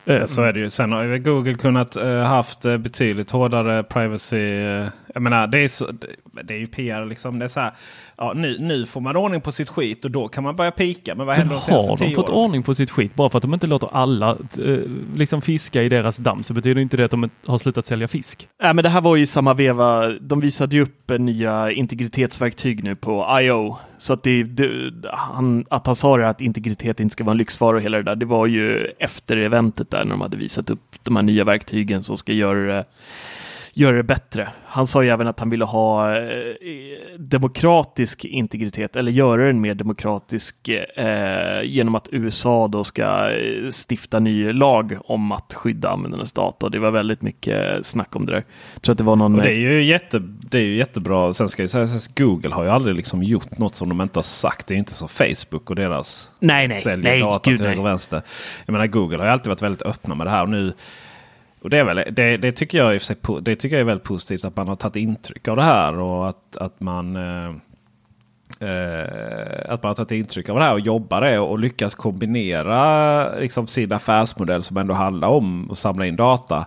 Eh, Så är det ju. Sen har ju Google kunnat eh, haft eh, betydligt hårdare privacy. Eh, jag menar, det är, så, det, det är ju PR liksom. Det är så här, ja, nu, nu får man ordning på sitt skit och då kan man börja pika. Men vad Men händer de senaste har de fått åren? ordning på sitt skit bara för att de inte låter alla eh, liksom fiska i deras damm så betyder inte det att de har slutat sälja fisk. Nej, men det här var ju samma veva. De visade ju upp nya integritetsverktyg nu på I.O. Så att, det, det, han, att han sa det att integritet inte ska vara en lyxvara och hela det där, det var ju efter eventet där när de hade visat upp de här nya verktygen som ska göra det, göra det bättre. Han sa ju även att han ville ha eh, demokratisk integritet eller göra den mer demokratisk eh, genom att USA då ska eh, stifta ny lag om att skydda användarnas data. Det var väldigt mycket snack om det där. Jag tror att det var någon... Och det, är ju jätte, det är ju jättebra. Sen ska jag säga att Google har ju aldrig liksom gjort något som de inte har sagt. Det är inte som Facebook och deras nej, nej, säljer nej, data gud till höger och vänster. Jag menar Google har ju alltid varit väldigt öppna med det här. Och nu, och det, är väl, det, det, tycker jag sig, det tycker jag är väldigt positivt att man har tagit intryck av det här. Och att, att man eh, eh, att man har tagit intryck av det här och jobbar det och lyckas kombinera liksom, sin affärsmodell som ändå handlar om att samla in data.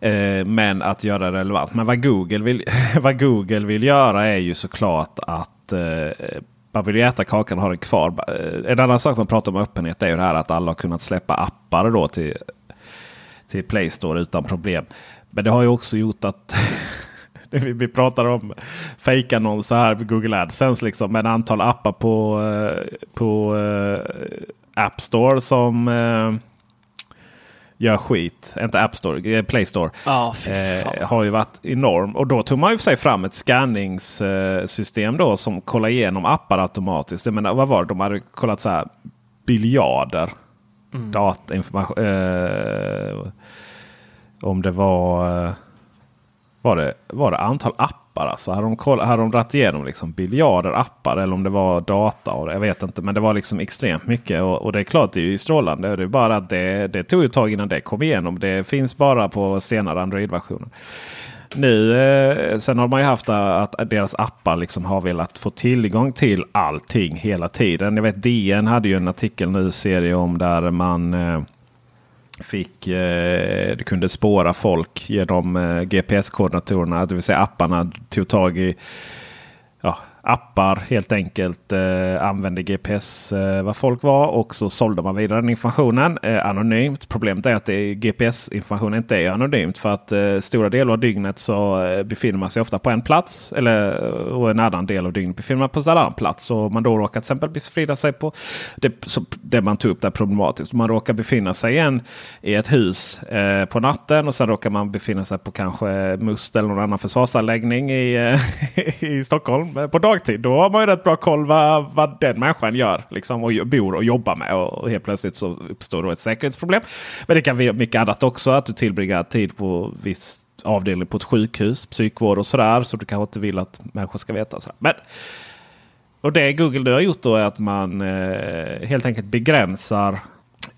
Eh, men att göra det relevant. Men vad Google vill, vad Google vill göra är ju såklart att eh, man vill ju äta kakan och ha den kvar. Eh, en annan sak man pratar om öppenhet är ju det här att alla har kunnat släppa appar då till, till Play Store utan problem. Men det har ju också gjort att vi vi pratar om fejkannonser här på Google AdSense. Liksom, med ett antal appar på, eh, på eh, App Store som eh, gör skit. Inte App Store, eh, Play Store. Fan. Eh, har ju varit enorm. Och då tog man ju för sig fram ett scanningssystem då som kollar igenom appar automatiskt. Jag menar, vad var det? De hade kollat så här biljarder Mm. datainformation. Eh, om det var, eh, var det, var det antal appar? Alltså, hade de, koll, hade de dragit igenom liksom biljarder appar eller om det var data? Och, jag vet inte, men det var liksom extremt mycket. Och, och det är klart, det är ju strålande. Det är bara att det, det tog ett tag innan det kom igenom. Det finns bara på senare Android-versioner. Nu, eh, sen har man ju haft att, att deras appar liksom har velat få tillgång till allting hela tiden. Jag vet DN hade ju en artikel nu, serie om där man eh, fick, eh, du kunde spåra folk genom eh, GPS-koordinatorerna. Det vill säga apparna tog tag i ja, appar helt enkelt eh, använde GPS eh, vad folk var och så sålde man vidare den informationen eh, anonymt. Problemet är att det, GPS-information inte är anonymt för att eh, stora delar av dygnet så eh, befinner man sig ofta på en plats eller eh, och en annan del av dygnet befinner man på en annan plats. Och man då råkar till exempel befrida sig på det, så, det man tog upp där problematiskt. Man råkar befinna sig i, i ett hus eh, på natten och sen råkar man befinna sig på kanske Must eller någon annan försvarsanläggning i, eh, i Stockholm på dagen dagtid. Då har man ju rätt bra koll vad, vad den människan gör liksom, och bor och jobbar med. Och helt plötsligt så uppstår då ett säkerhetsproblem. Men det kan vara mycket annat också. Att du tillbringar tid på viss avdelning på ett sjukhus, psykvård och sådär. Så du kanske inte vill att människor ska veta. Sådär. Men, och det Google nu har gjort då är att man eh, helt enkelt begränsar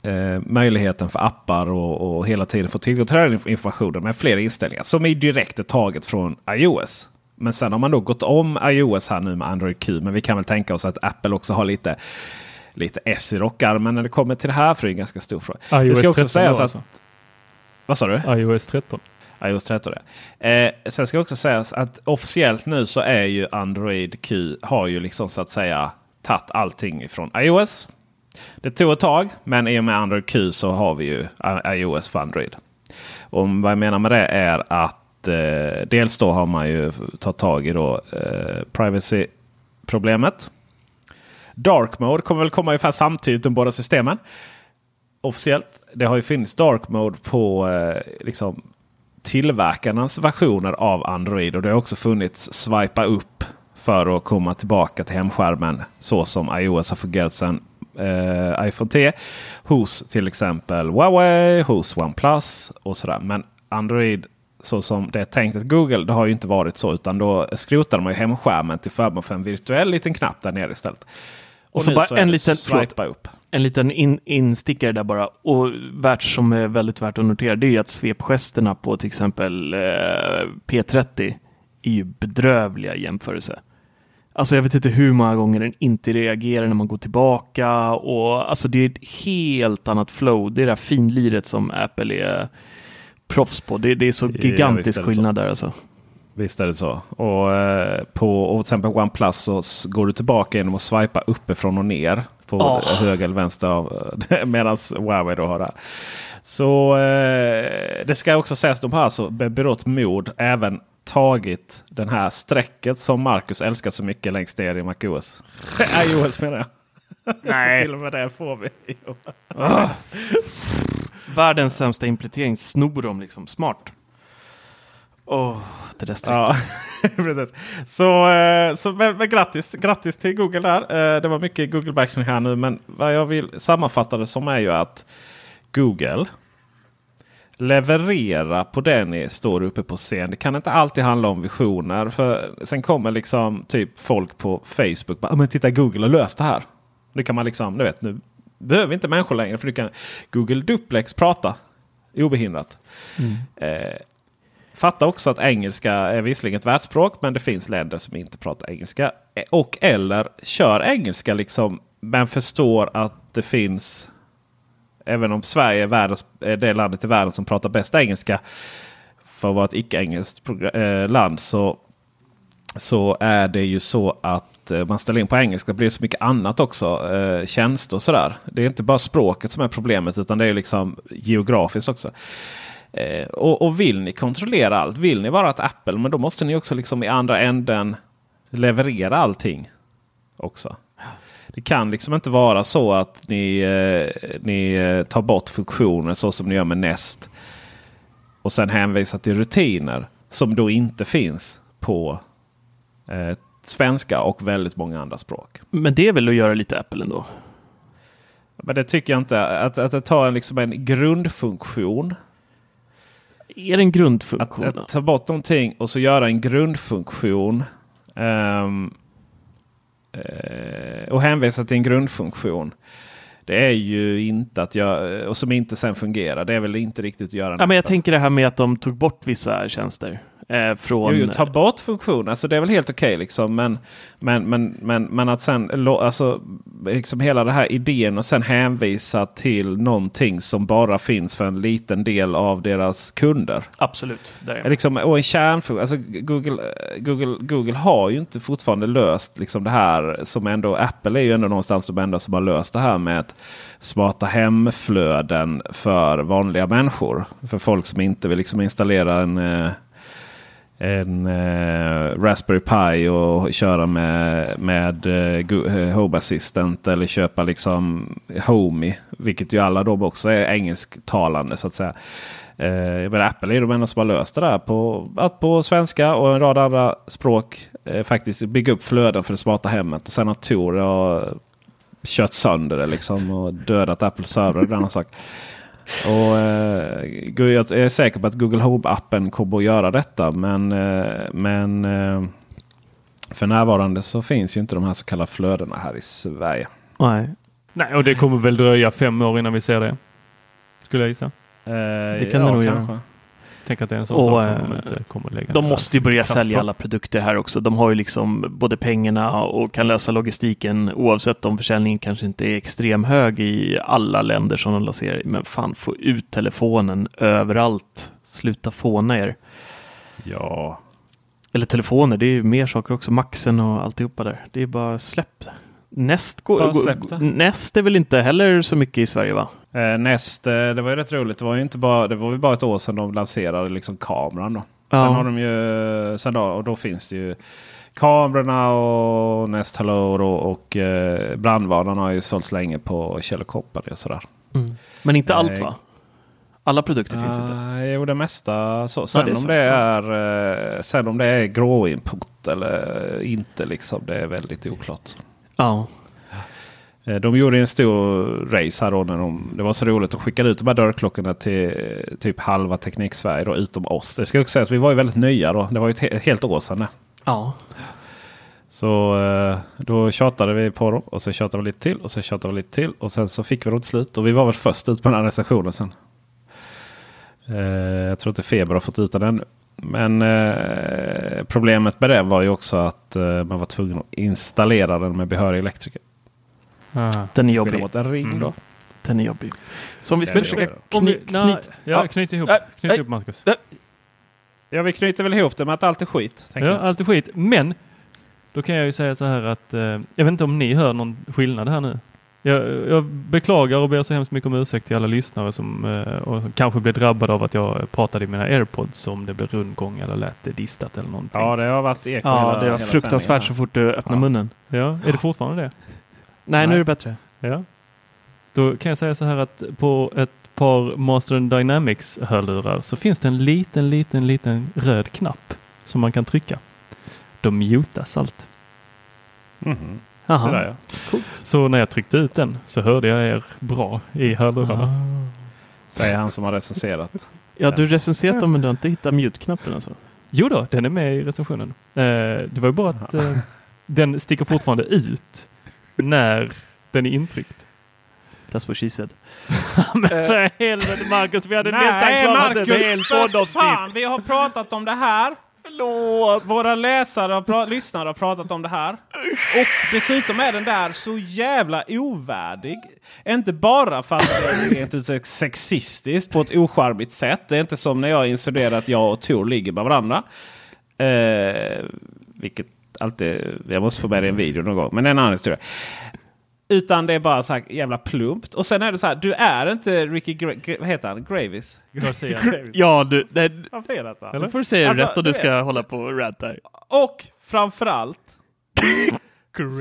eh, möjligheten för appar och, och hela tiden få tillgång till den informationen med fler inställningar. Som är direkt taget från iOS. Men sen har man då gått om iOS här nu med Android Q. Men vi kan väl tänka oss att Apple också har lite, lite S i rockarmen när det kommer till det här. För det är en ganska stor fråga. iOS det ska också 13 sägas då att... alltså. Vad sa du? iOS 13. iOS 13 ja. Eh, sen ska också sägas att officiellt nu så är ju Android Q har ju liksom så att säga tagit allting från iOS. Det tog ett tag, men i och med Android Q så har vi ju iOS för Android. Och vad jag menar med det är att eh, dels då har man ju tagit tag i då eh, privacy-problemet. Dark Mode kommer väl komma ungefär samtidigt de båda systemen. Officiellt. Det har ju funnits Dark Mode på eh, liksom, tillverkarnas versioner av Android. Och det har också funnits swipa upp för att komma tillbaka till hemskärmen. Så som iOS har fungerat sedan eh, iPhone 10. Hos till exempel Huawei, hos OnePlus och sådär. Men Android så som det är tänkt att Google, det har ju inte varit så. Utan då skrotar man ju hemskärmen till förmån för en virtuell liten knapp där nere istället. Och, och så bara så en liten, swipa upp. En liten in, instickare där bara. Och värt som är väldigt värt att notera det är ju att svepgesterna på till exempel eh, P30 är ju bedrövliga i jämförelse. Alltså jag vet inte hur många gånger den inte reagerar när man går tillbaka och alltså det är ett helt annat flow. Det är det här finliret som Apple är proffs på. Det, det är så gigantisk ja, skillnad så. där alltså. Visst är det så. Och eh, på och till exempel OnePlus så går du tillbaka genom att swipa uppifrån och ner. På oh. höger eller vänster medan Huawei då har det. Så eh, det ska också sägas, de har alltså med berått mod även tagit den här strecket som Marcus älskar så mycket längst ner i MacOS. iOS menar jag. Nej. till och med det får vi. oh. Världens sämsta implementering snor de liksom. Smart. Åh, oh, det där strecket. Ja, precis. Så, eh, så men, men, grattis, grattis till Google där. Eh, det var mycket Google bashing här nu. Men vad jag vill sammanfatta det som är ju att Google leverera på det ni står uppe på scen. Det kan inte alltid handla om visioner. För Sen kommer liksom typ folk på Facebook. Bara, men titta Google har löst det här. Det kan man liksom, du vet, nu behöver inte människor längre. För du kan Google Duplex prata obehindrat. Mm. Eh, fatta också att engelska är visserligen ett världsspråk. Men det finns länder som inte pratar engelska. Och eller kör engelska liksom. Men förstår att det finns Även om Sverige är, världens, är det landet i världen som pratar bäst engelska. För att vara ett icke-engelskt eh, land så, så är det ju så att Eh, man ställer in på engelska. Det blir så mycket annat också. Eh, tjänster och sådär. Det är inte bara språket som är problemet utan det är liksom geografiskt också. Eh, och, och, vill ni kontrollera allt, vill ni vara ett Apple, men då måste ni också liksom i andra änden leverera allting också. Det kan liksom inte vara så att ni, eh, ni eh, tar bort funktioner så som ni gör med Nest. Och sen hänvisar till rutiner som då inte finns på eh, svenska och väldigt många andra språk. Men det är väl att göra lite Apple ändå? Men det tycker jag inte. Att, att det tar liksom en grundfunktion. Är det en grundfunktion? Att, att ta bort någonting och så göra en grundfunktion. Um, Eh, och hänvisa till en grundfunktion. Det är ju inte att jag, och som inte sen fungerar. Det är väl inte riktigt att göra. Ja, men jag tänker det här med att de tog bort vissa tjänster. Eh, från... Jo, jo, ta bort funktionen, alltså det är väl helt okej. Okay, liksom. men, men, men, men, men att sen, alltså, liksom hela den här idén och sen hänvisa till någonting som bara finns för en liten del av deras kunder. Absolut. Liksom, och en kärnfunktion. Alltså Google, Google, Google har ju inte fortfarande löst liksom det här som ändå Apple är ju ändå någonstans de enda som har löst det här med att smarta hemflöden för vanliga människor. För folk som inte vill liksom installera en eh, en eh, Raspberry Pi och köra med, med eh, eh Home Assistant eller köpa liksom Homey. Vilket ju alla de också är engelsktalande så att säga. Eh, men Apple är de enda som har löst det där på, att på svenska och en rad andra språk eh, faktiskt bygga upp flöden för det smarta hemmet. Och sen att Tor har kört sönder det liksom och dödat Apples servrar. Det är en annan sak. Och, eh, jag är säker på att Google Home-appen kommer att göra detta. Men, eh, men eh, för närvarande så finns ju inte de här så kallade flödena här i Sverige. Nej, Nej och det kommer väl dröja fem år innan vi ser det. Skulle jag gissa. Eh, det kan ja, det nog kanske. göra. Tänk att det är en sån och, sak som de inte eh, kommer lägga. De måste ju börja sälja alla produkter här också. De har ju liksom både pengarna och kan lösa logistiken oavsett om försäljningen kanske inte är extrem hög i alla länder som de lanserar Men fan, få ut telefonen överallt Sluta fåna er. Ja, Eller telefoner, det är ju mer saker också. Maxen och alltihopa där. Det är bara släpp. Nest, går, Bara släpp det. Nest är väl inte heller så mycket i Sverige va? Eh, näst, eh, det var ju rätt roligt. Det var ju inte bara, det var ju bara ett år sedan de lanserade liksom kameran. Då. Ja. Sen har de ju, sen då, och då finns det ju kamerorna och Nest Hello då, och eh, brandvarnaren har ju sålts länge på Kjell och sådär. Men inte allt Nej. va? Alla produkter finns inte. Jo, det mesta så. Sen, det är om så. det är, eh, sen om det är grå input eller inte, liksom, det är väldigt oklart. Ja. Eh, De gjorde en stor race här då. När de, det var så roligt att skicka ut de här dörrklockorna till typ halva Teknik-Sverige då, utom oss. Det ska jag också säga att vi var ju väldigt nya då. Det var ju ett he- ett helt år sedan. Ja. Så eh, då tjatade vi på dem och så tjatade vi lite till och så tjatade vi lite till. Och sen så fick vi dem till slut. Och vi var väl först ut på den här recensionen sen. Eh, jag tror inte Feber har fått ut den ännu. Men problemet med det var ju också att man var tvungen att installera den med behörig elektriker. Ah. Den är jobbig. mot en ring Mm. då. Den är jobbig. Så om vi ska försöka kny, nej, knyt... ja, knyt ihop, Äh, knyt äh, ihop Marcus. Ja, vi knyter väl ihop det med att allt är skit. tänker Ja, jag. allt är skit. Men då kan jag ju säga så här att eh, jag vet inte om ni hör någon skillnad här nu. Jag, jag beklagar och ber så hemskt mycket om ursäkt till alla lyssnare som, eh, och som kanske blev drabbade av att jag pratade i mina airpods om det blev rundgång eller lät det distat eller någonting. Ja, det har varit eko Ja, hela, det var fruktansvärt så fort du öppnar Ja. munnen. Ja, är det fortfarande det? Nej, nu är det bättre. Ja. Då kan jag säga så här att på ett par Master Dynamics hörlurar så finns det en liten, liten, liten röd knapp som man kan trycka. Då mutas allt. Mhm. Jaha. Sådär, ja. Så när jag tryckte ut den så hörde jag er bra i hörlurarna. Säger han som har recenserat. Ja, du recenserat dem men du har inte hittat mute-knappen alltså? Jo då, den är med i recensionen. Eh, det var ju bara att eh, den sticker fortfarande ut när den är intryckt. That's what she said. Men för helvete Marcus, vi hade nästan klarat ett helt poddavsnitt. vi har pratat om det här. Förlåt! Våra läsare och lyssnare har pratat om det här. Och dessutom är den där så jävla ovärdig. Inte bara för att det är rent sexistiskt på ett ocharmigt sätt. Det är inte som när jag insinuerar att jag och Tor ligger med varandra. Eh, vilket alltid, jag måste få med i en video någon gång. Men det är en annan historia. Utan det är bara så här jävla plumpt. Och sen är det så här, du är inte Ricky Gra- vad heter han? Gravis? Garcia. Ja, du, det, Har fel detta? Eller? då får du säga Alltså, rätt och du du ska vet. hålla på och rant där. Och framförallt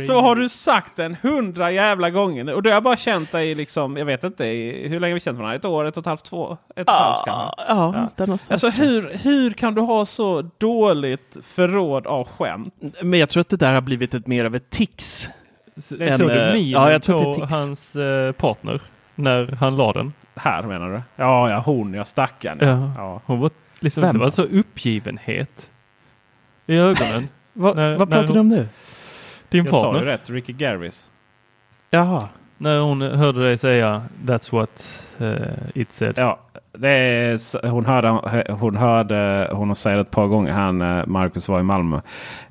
så har du sagt den hundra jävla gånger. Och då har jag bara känt dig liksom, jag vet inte, i- hur länge har vi känt varandra? Ett år, ett och ett halvt, två, ett och ett halvt kanske? Ja, Ja. där någonstans. Alltså hur, hur kan du ha så dåligt förråd av skämt? Men jag tror att det där har blivit ett mer av ett tics. Det En, såg eh, minen ja, jag tror är på hans eh, partner när han la den? Här menar du? Ja, ja hon, ja stackarn. Ja. Ja. Hon var liksom, Vem det var så uppgivenhet i ögonen. Va, När- vad pratar du om nu? Din Jag sa ju partner. rätt, Ricky Garvis. Jaha. När hon hörde dig säga That's what uh, it said. Ja, det är, hon, hörde, hon hörde honom säga det ett par gånger. Han, eh, Marcus var i Malmö.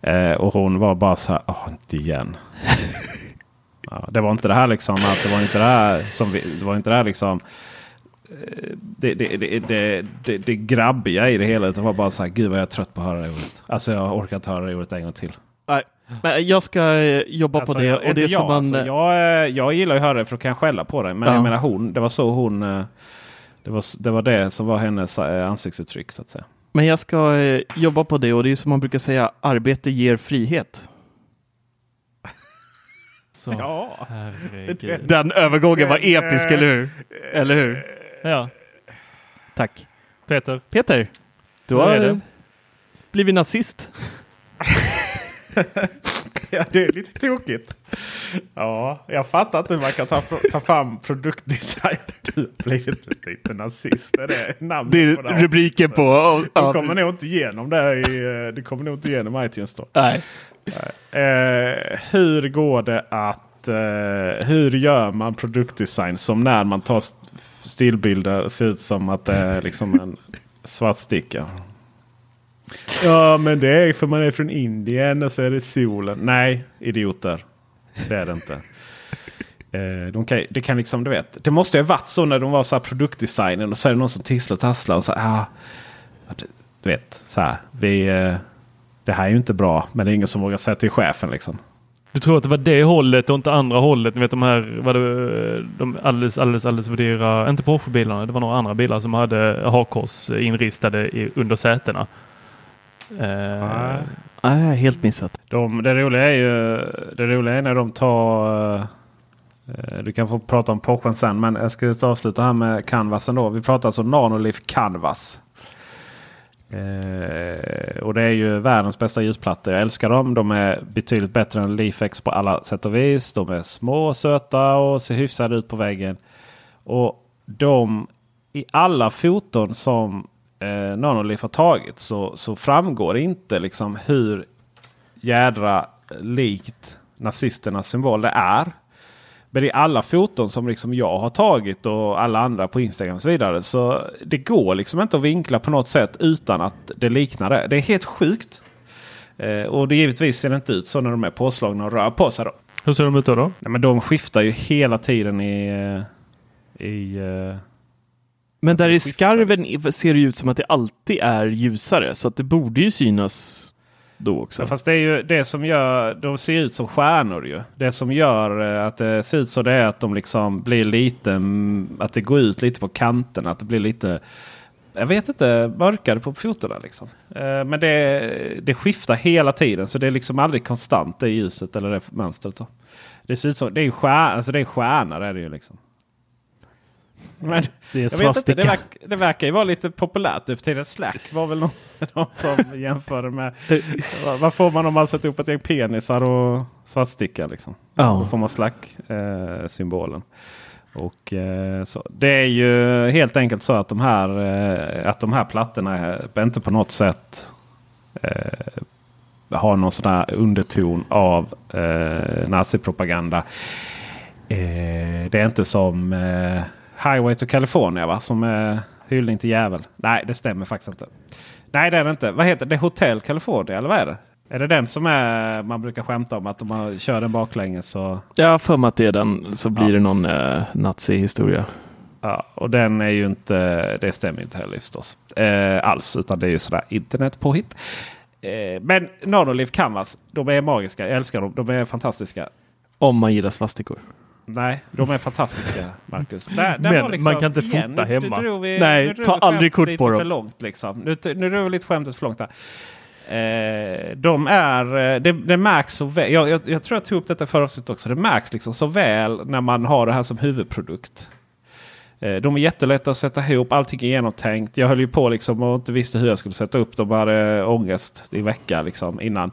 Eh, och hon var bara så här, åh inte igen. ja, det var inte det här liksom. Att det var inte det här som vi, det var inte det här liksom. eh, Det, det, det, det, det, det grabbiga i det hela. Det var bara så här, gud vad jag är trött på att höra det ordet. Alltså jag orkar inte höra det ordet en gång till. Men jag ska eh, jobba Alltså, på det. jag, Och det är som jag, man... alltså, jag, eh, jag gillar ju att höra det för då kan jag skälla på det. Men Ja. jag menar hon, det var så hon... eh, Det var, det var det som var hennes eh, ansiktsuttryck så att säga. Men jag ska eh, jobba på det och det är som man brukar säga, arbete ger frihet. Så, Ja. herregud. Den övergången var episk, eh, eller hur? Eller hur? Ja, Tack. Peter. Peter, du har eh, blivit nazist. Ja, det är lite tokigt. Ja, jag fattar inte hur man kan ta, ta fram produktdesign. Du har blivit lite nazist. Är det namnet Det är på det rubriken på... Du ja, kommer nog inte igenom det i, eh, du kommer nog inte igenom iTunes då. Nej. Eh, hur går det att... Eh, hur gör man produktdesign som när man tar st- stillbilder ser ut som att det är liksom en svart sticka? Ja, men det är för man är från Indien och så är det solen. Nej, idioter. Det är det inte. Eh, de kan, det kan liksom, du vet. Det måste ju ha varit så när de var så här produktdesignen och så är det någon som tisslar och tasslar och så här, ah, du vet, så här. Vi, eh, det här är ju inte bra, men det är ingen som vågar säga till chefen liksom. Du tror att det var det hållet och inte andra hållet? Ni vet de här, var det, de alldeles, alldeles, alldeles för dyra, inte Porsche-bilarna, det var några andra bilar som hade hakkors inristade i, under sätena. Eh, Nej, helt missat. De, det, roliga är ju det roliga är när de tar... eh, du kan få prata om Porschen sen, men jag ska avsluta här med Canvasen då. Vi pratar alltså Nanolith Canvas. Eh, och det är ju världens bästa ljusplattor. Jag älskar dem. De är betydligt bättre än Leafex på alla sätt och vis. De är små söta och ser hyfsade ut på väggen. Och de i alla foton som eh, Nanolith har tagit så, så framgår det inte liksom hur jädra likt nazisternas symbol det är. Men i alla foton som liksom jag har tagit och alla andra på Instagram och så vidare. Så det går liksom inte att vinkla på något sätt utan att det liknar det. Det är helt sjukt. Eh, och det givetvis ser det inte ut så när de är påslagna och rör på sig. Då. hur ser de ut då? då? Nej, men de skiftar ju hela tiden i... eh, i eh, Men där i skiftar skarven i- ser det ut som att det alltid är ljusare, så att det borde ju synas då också. Ja, fast det är ju det som gör, de ser ut som stjärnor ju. Det som gör eh, att det ser ut så det är att de liksom blir lite, mm, att det går ut lite på kanterna. Att det blir lite, jag vet inte, mörkare på fotona liksom. Eh, Men det, det skiftar hela tiden så det är liksom aldrig konstant det ljuset eller det mönstret. Då. Det ser ut som, det är ju stjärna, alltså det är stjärnor är det ju liksom. Men det är jag vet inte, det, svastika. verk, det verkar ju vara lite populärt nu för tiden. Slack var väl någon, någon som jämförde med vad, vad får man om man sätter upp ett gäng penisar och svartsticka liksom? Då Ja. får man slack-symbolen. och, eh, så. Det är ju helt enkelt så att de här, eh, att de här plattorna är inte på något sätt eh, har någon sån här underton av eh, nazipropaganda. Eh, det är inte som eh, Highway to California va? Som är hyllning till djävul. Nej, det stämmer faktiskt inte. Nej, det är det inte. Vad heter det? Hotel California eller vad är det? Är det den som är, man brukar skämta om att om man kör den baklänges så... Har för mig att det är den, så blir det någon eh, nazi-historia. Ja, och den är ju inte, det stämmer inte heller förstås. Eh, alls, utan det är ju sådär internetpåhitt. Eh, men Nanolive Canvas, de är magiska. Jag älskar dem. De är fantastiska. Om man gillar svastikor. Nej, de är fantastiska Marcus. Där, där Men liksom, man kan inte igen, fota nu- hemma. Nu, vi, Nej, nu ta aldrig kort på dem. För långt, liksom. Nu, nu drog vi lite skämtet för långt där. Eh, de är, eh, det, det märks så väl. Jag, jag, jag tror jag tog upp detta förra avsnittet också. Det märks liksom så väl när man har det här som huvudprodukt. Eh, De är jättelätta att sätta ihop. Allting är genomtänkt. Jag höll ju på liksom och inte visste hur jag skulle sätta upp dem. Jag hade ångest i vecka liksom innan.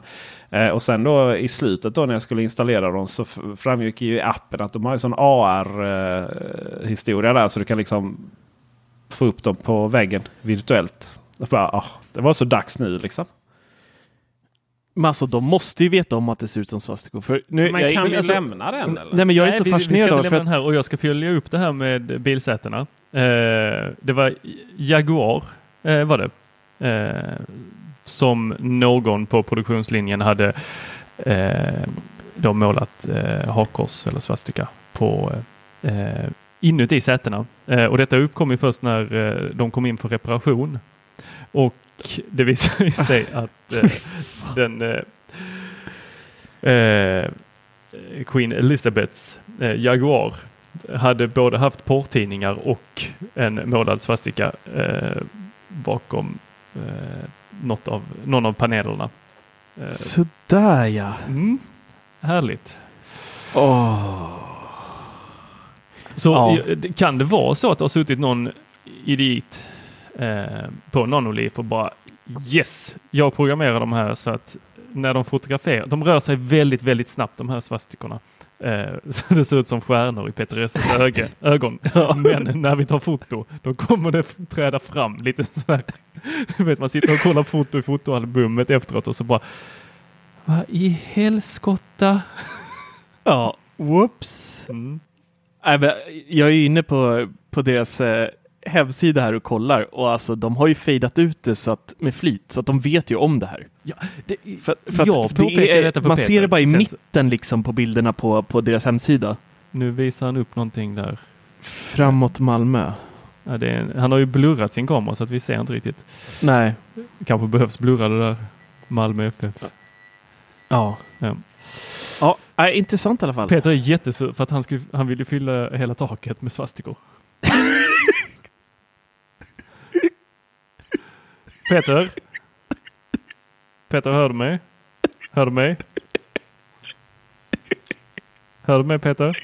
Eh, och sen då i slutet då när jag skulle installera dem så framgick ju i appen att de har en sån AR-historia där. Så du kan liksom få upp dem på väggen virtuellt. Bara, ah, det var så dags nu liksom. Men alltså, de måste ju veta om att det ser ut som svastikor. För nu, Men jag, kan vi alltså- lämna den eller? Nej, men jag är Nej, så vi, vi ska fascinerad inte av lämna för den att här och jag ska följa upp det här med bilsätena. Eh, det var Jaguar eh, var det. Eh, som någon på produktionslinjen hade eh, då målat eh, hakkors eller svastika på eh, inuti sätena. Eh, och detta uppkom ju först när eh, de kom in för reparation. Och det visade sig att eh, den eh, eh, Queen Elizabeths Jaguar hade både haft porrtidningar och en målad svastika bakom något av, någon av panelerna. Eh, Sådär ja. mm, härligt. Åh. Så Ja. kan det vara så att det har suttit någon idiot eh, på Nanoliv och bara yes, jag programmerar de här så att när de fotograferar, de rör sig väldigt, väldigt snabbt de här svastikorna. Eh, så det ser ut som stjärnor i Peter Esses ögon. Men när vi tar foto, då kommer det träda fram lite så här. Du vet, man sitter och kollar foto i fotoalbumet efteråt och så bara vad i helskotta? Ja, whoops. Mm. Jag är inne på, på deras eh, hemsida här och kollar och alltså de har ju fejdat ut det så att, med flit så att de vet ju om det här. Ja, det, För, för att jag det är, Man Peter. ser det bara i mitten liksom på bilderna på, på deras hemsida. Nu visar han upp någonting där. Framåt Malmö. Ja, är, han har ju blurrat sin kamera så att vi ser inte riktigt. Nej. Kanske behövs blurra det där Malmö FF. Ja. Ja. Ja, äh, intressant i alla fall. Peter är jättesur för att han, skulle, han vill ju fylla hela taket med svastikor. Peter? Peter, hör du mig? Hör du mig? Hör du mig Peter?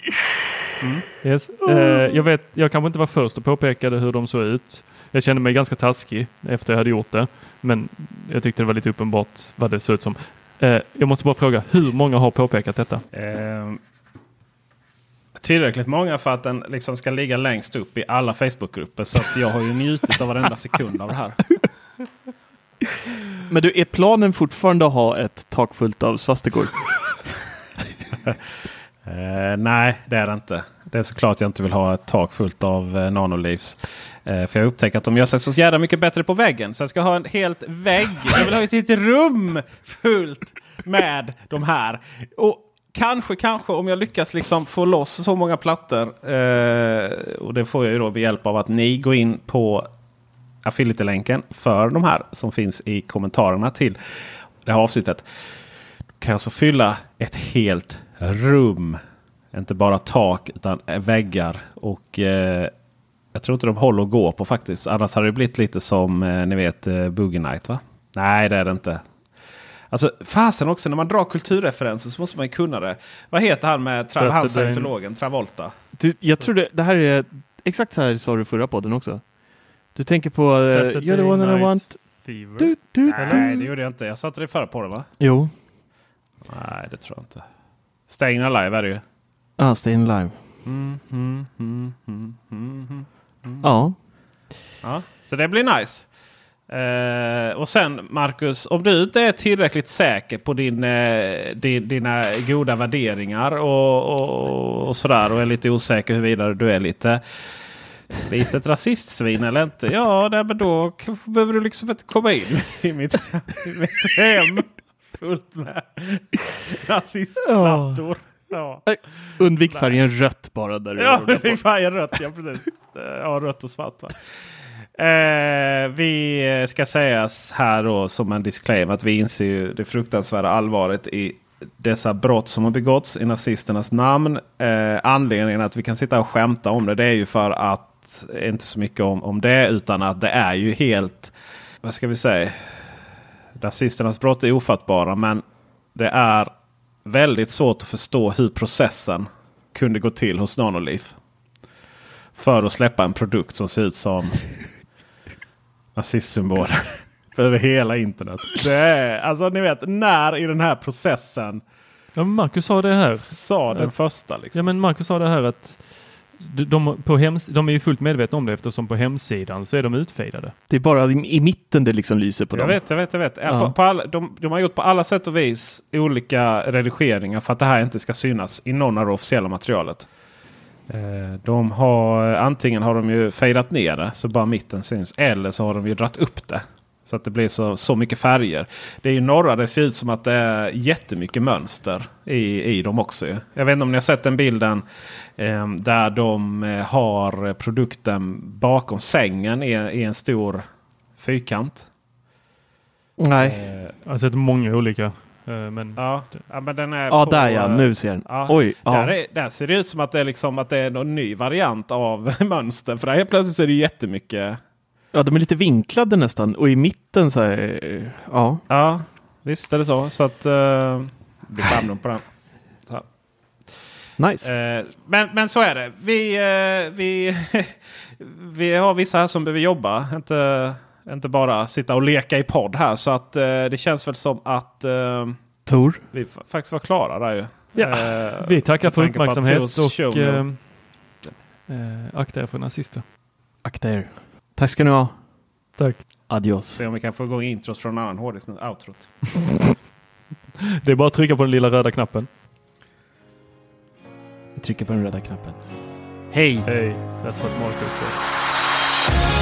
Mm. Yes. Eh, jag, vet, jag kanske inte var först och påpekade hur de såg ut. Jag kände mig ganska taskig efter jag hade gjort det. Men jag tyckte det var lite uppenbart vad det såg ut som. Eh, jag måste bara fråga, hur många har påpekat detta? Eh, tillräckligt många för att den liksom ska ligga längst upp i alla Facebookgrupper. Så att jag har ju njutit av varenda sekund av det här. Men du, är planen fortfarande att ha ett tak fullt av svastikor? Eh, nej, det är det inte. Det är såklart jag inte vill ha ett tak fullt av eh, nanolivs. Eh, för jag upptäcker att de gör sig så jävla mycket bättre på väggen. Så jag ska ha en helt vägg. Jag vill ha ett helt rum fullt med de här. Och kanske, kanske om jag lyckas liksom få loss så många plattor. Eh, och det får jag ju då med hjälp av att ni går in på affiliate-länken för de här som finns i kommentarerna till det här avsnittet. Kan jag alltså fylla ett helt rum. Inte bara tak utan väggar. Och eh, jag tror inte de håller att gå på faktiskt. Annars hade det blivit lite som eh, ni vet eh, Boogie Night va? Nej det är det inte. Alltså fasen också när man drar kulturreferenser så måste man ju kunna det. Vad heter han med tra- han scientologen Travolta? Du, jag tror det, det här är exakt så här sa du förra podden också. Du tänker på uh, You're the one that I want. Du, du, Nej det gjorde jag inte. Jag satte det förra på det va? Jo. Nej det tror jag inte. Staying Alive är det ju. Ah, Staying Alive. Mm, mm, mm, mm, mm, mm. Ja. Ja, så det blir nice. Eh, och sen Marcus, om du inte är tillräckligt säker på din, eh, din, dina goda värderingar och, och, och sådär och är lite osäker huruvida du är lite lite ett rasistsvin eller inte. Ja, nej, men då behöver du liksom inte komma in i mitt, i mitt hem fullt med rasistplattor. Ja. Undvik färgen rött bara där Ja, på. färgen rött. Ja, precis. Eh, Ja, rött och svart. Va? Eh, vi ska sägas här då som en disclaimer att vi inser ju det fruktansvärda allvaret i dessa brott som har begåtts i nazisternas namn. Eh, anledningen att vi kan sitta och skämta om det, det är ju för att, inte så mycket om, om det, utan att det är ju helt, vad ska vi säga, rasisternas brott är ofattbara men det är väldigt svårt att förstå hur processen kunde gå till hos Nanoliv. För att släppa en produkt som ser ut som nazistsymboler. Över hela internet. Det är, alltså ni vet när i den här processen Ja, Marcus sa det här. sa den första. Liksom. Ja, men Marcus sa det här att de, på hems, de är ju fullt medvetna om det eftersom på hemsidan så är de utfejdade. Det är bara i, i mitten det liksom lyser på Jag dem. vet, jag vet, jag vet. Ja. På, på alla, de, de har gjort på alla sätt och vis olika redigeringar för att det här inte ska synas i någon av det officiella materialet. Eh, De har, antingen har de ju fejdat ner det så bara mitten syns. Eller så har de ju dratt upp det. Så att det blir så, så mycket färger. Det är ju några det ser ut som att det är jättemycket mönster i, i dem också. Jag vet inte om ni har sett den bilden eh, där de eh, har produkten bakom sängen i, i en stor fyrkant. Nej. Eh, Jag har sett många olika. eh, Men Ja, ja, men den är Ja, på, där ja. Nu ser den. Ja, Oj. Ja. Där, är, där ser det ut som att det är, liksom, att det är någon ny variant av mönster. För där helt plötsligt så är det jättemycket. Ja, de är lite vinklade nästan. Och i mitten så här. eh, Ja. Ja, visst är det så. Så att... Uh, blir skärmdump på den. Så. Nice. Eh, men, men så är det. Vi, eh, vi, vi har vissa här som behöver jobba. Inte, inte bara sitta och leka i podd här. Så att eh, det känns väl som att eh, Tor. vi fa- faktiskt var klara där ju. Ja, Eh, vi tackar för uppmärksamhet och eh, eh, akta er för nazister. Akta er. Tack ska ni ha. Tack. Adios. Se om vi kan få igång intros från en annan hårddisk nu. Outrot. Det är bara att trycka på den lilla röda knappen. Vi trycker på den röda knappen. Hej! Hej, that's what Marcus said.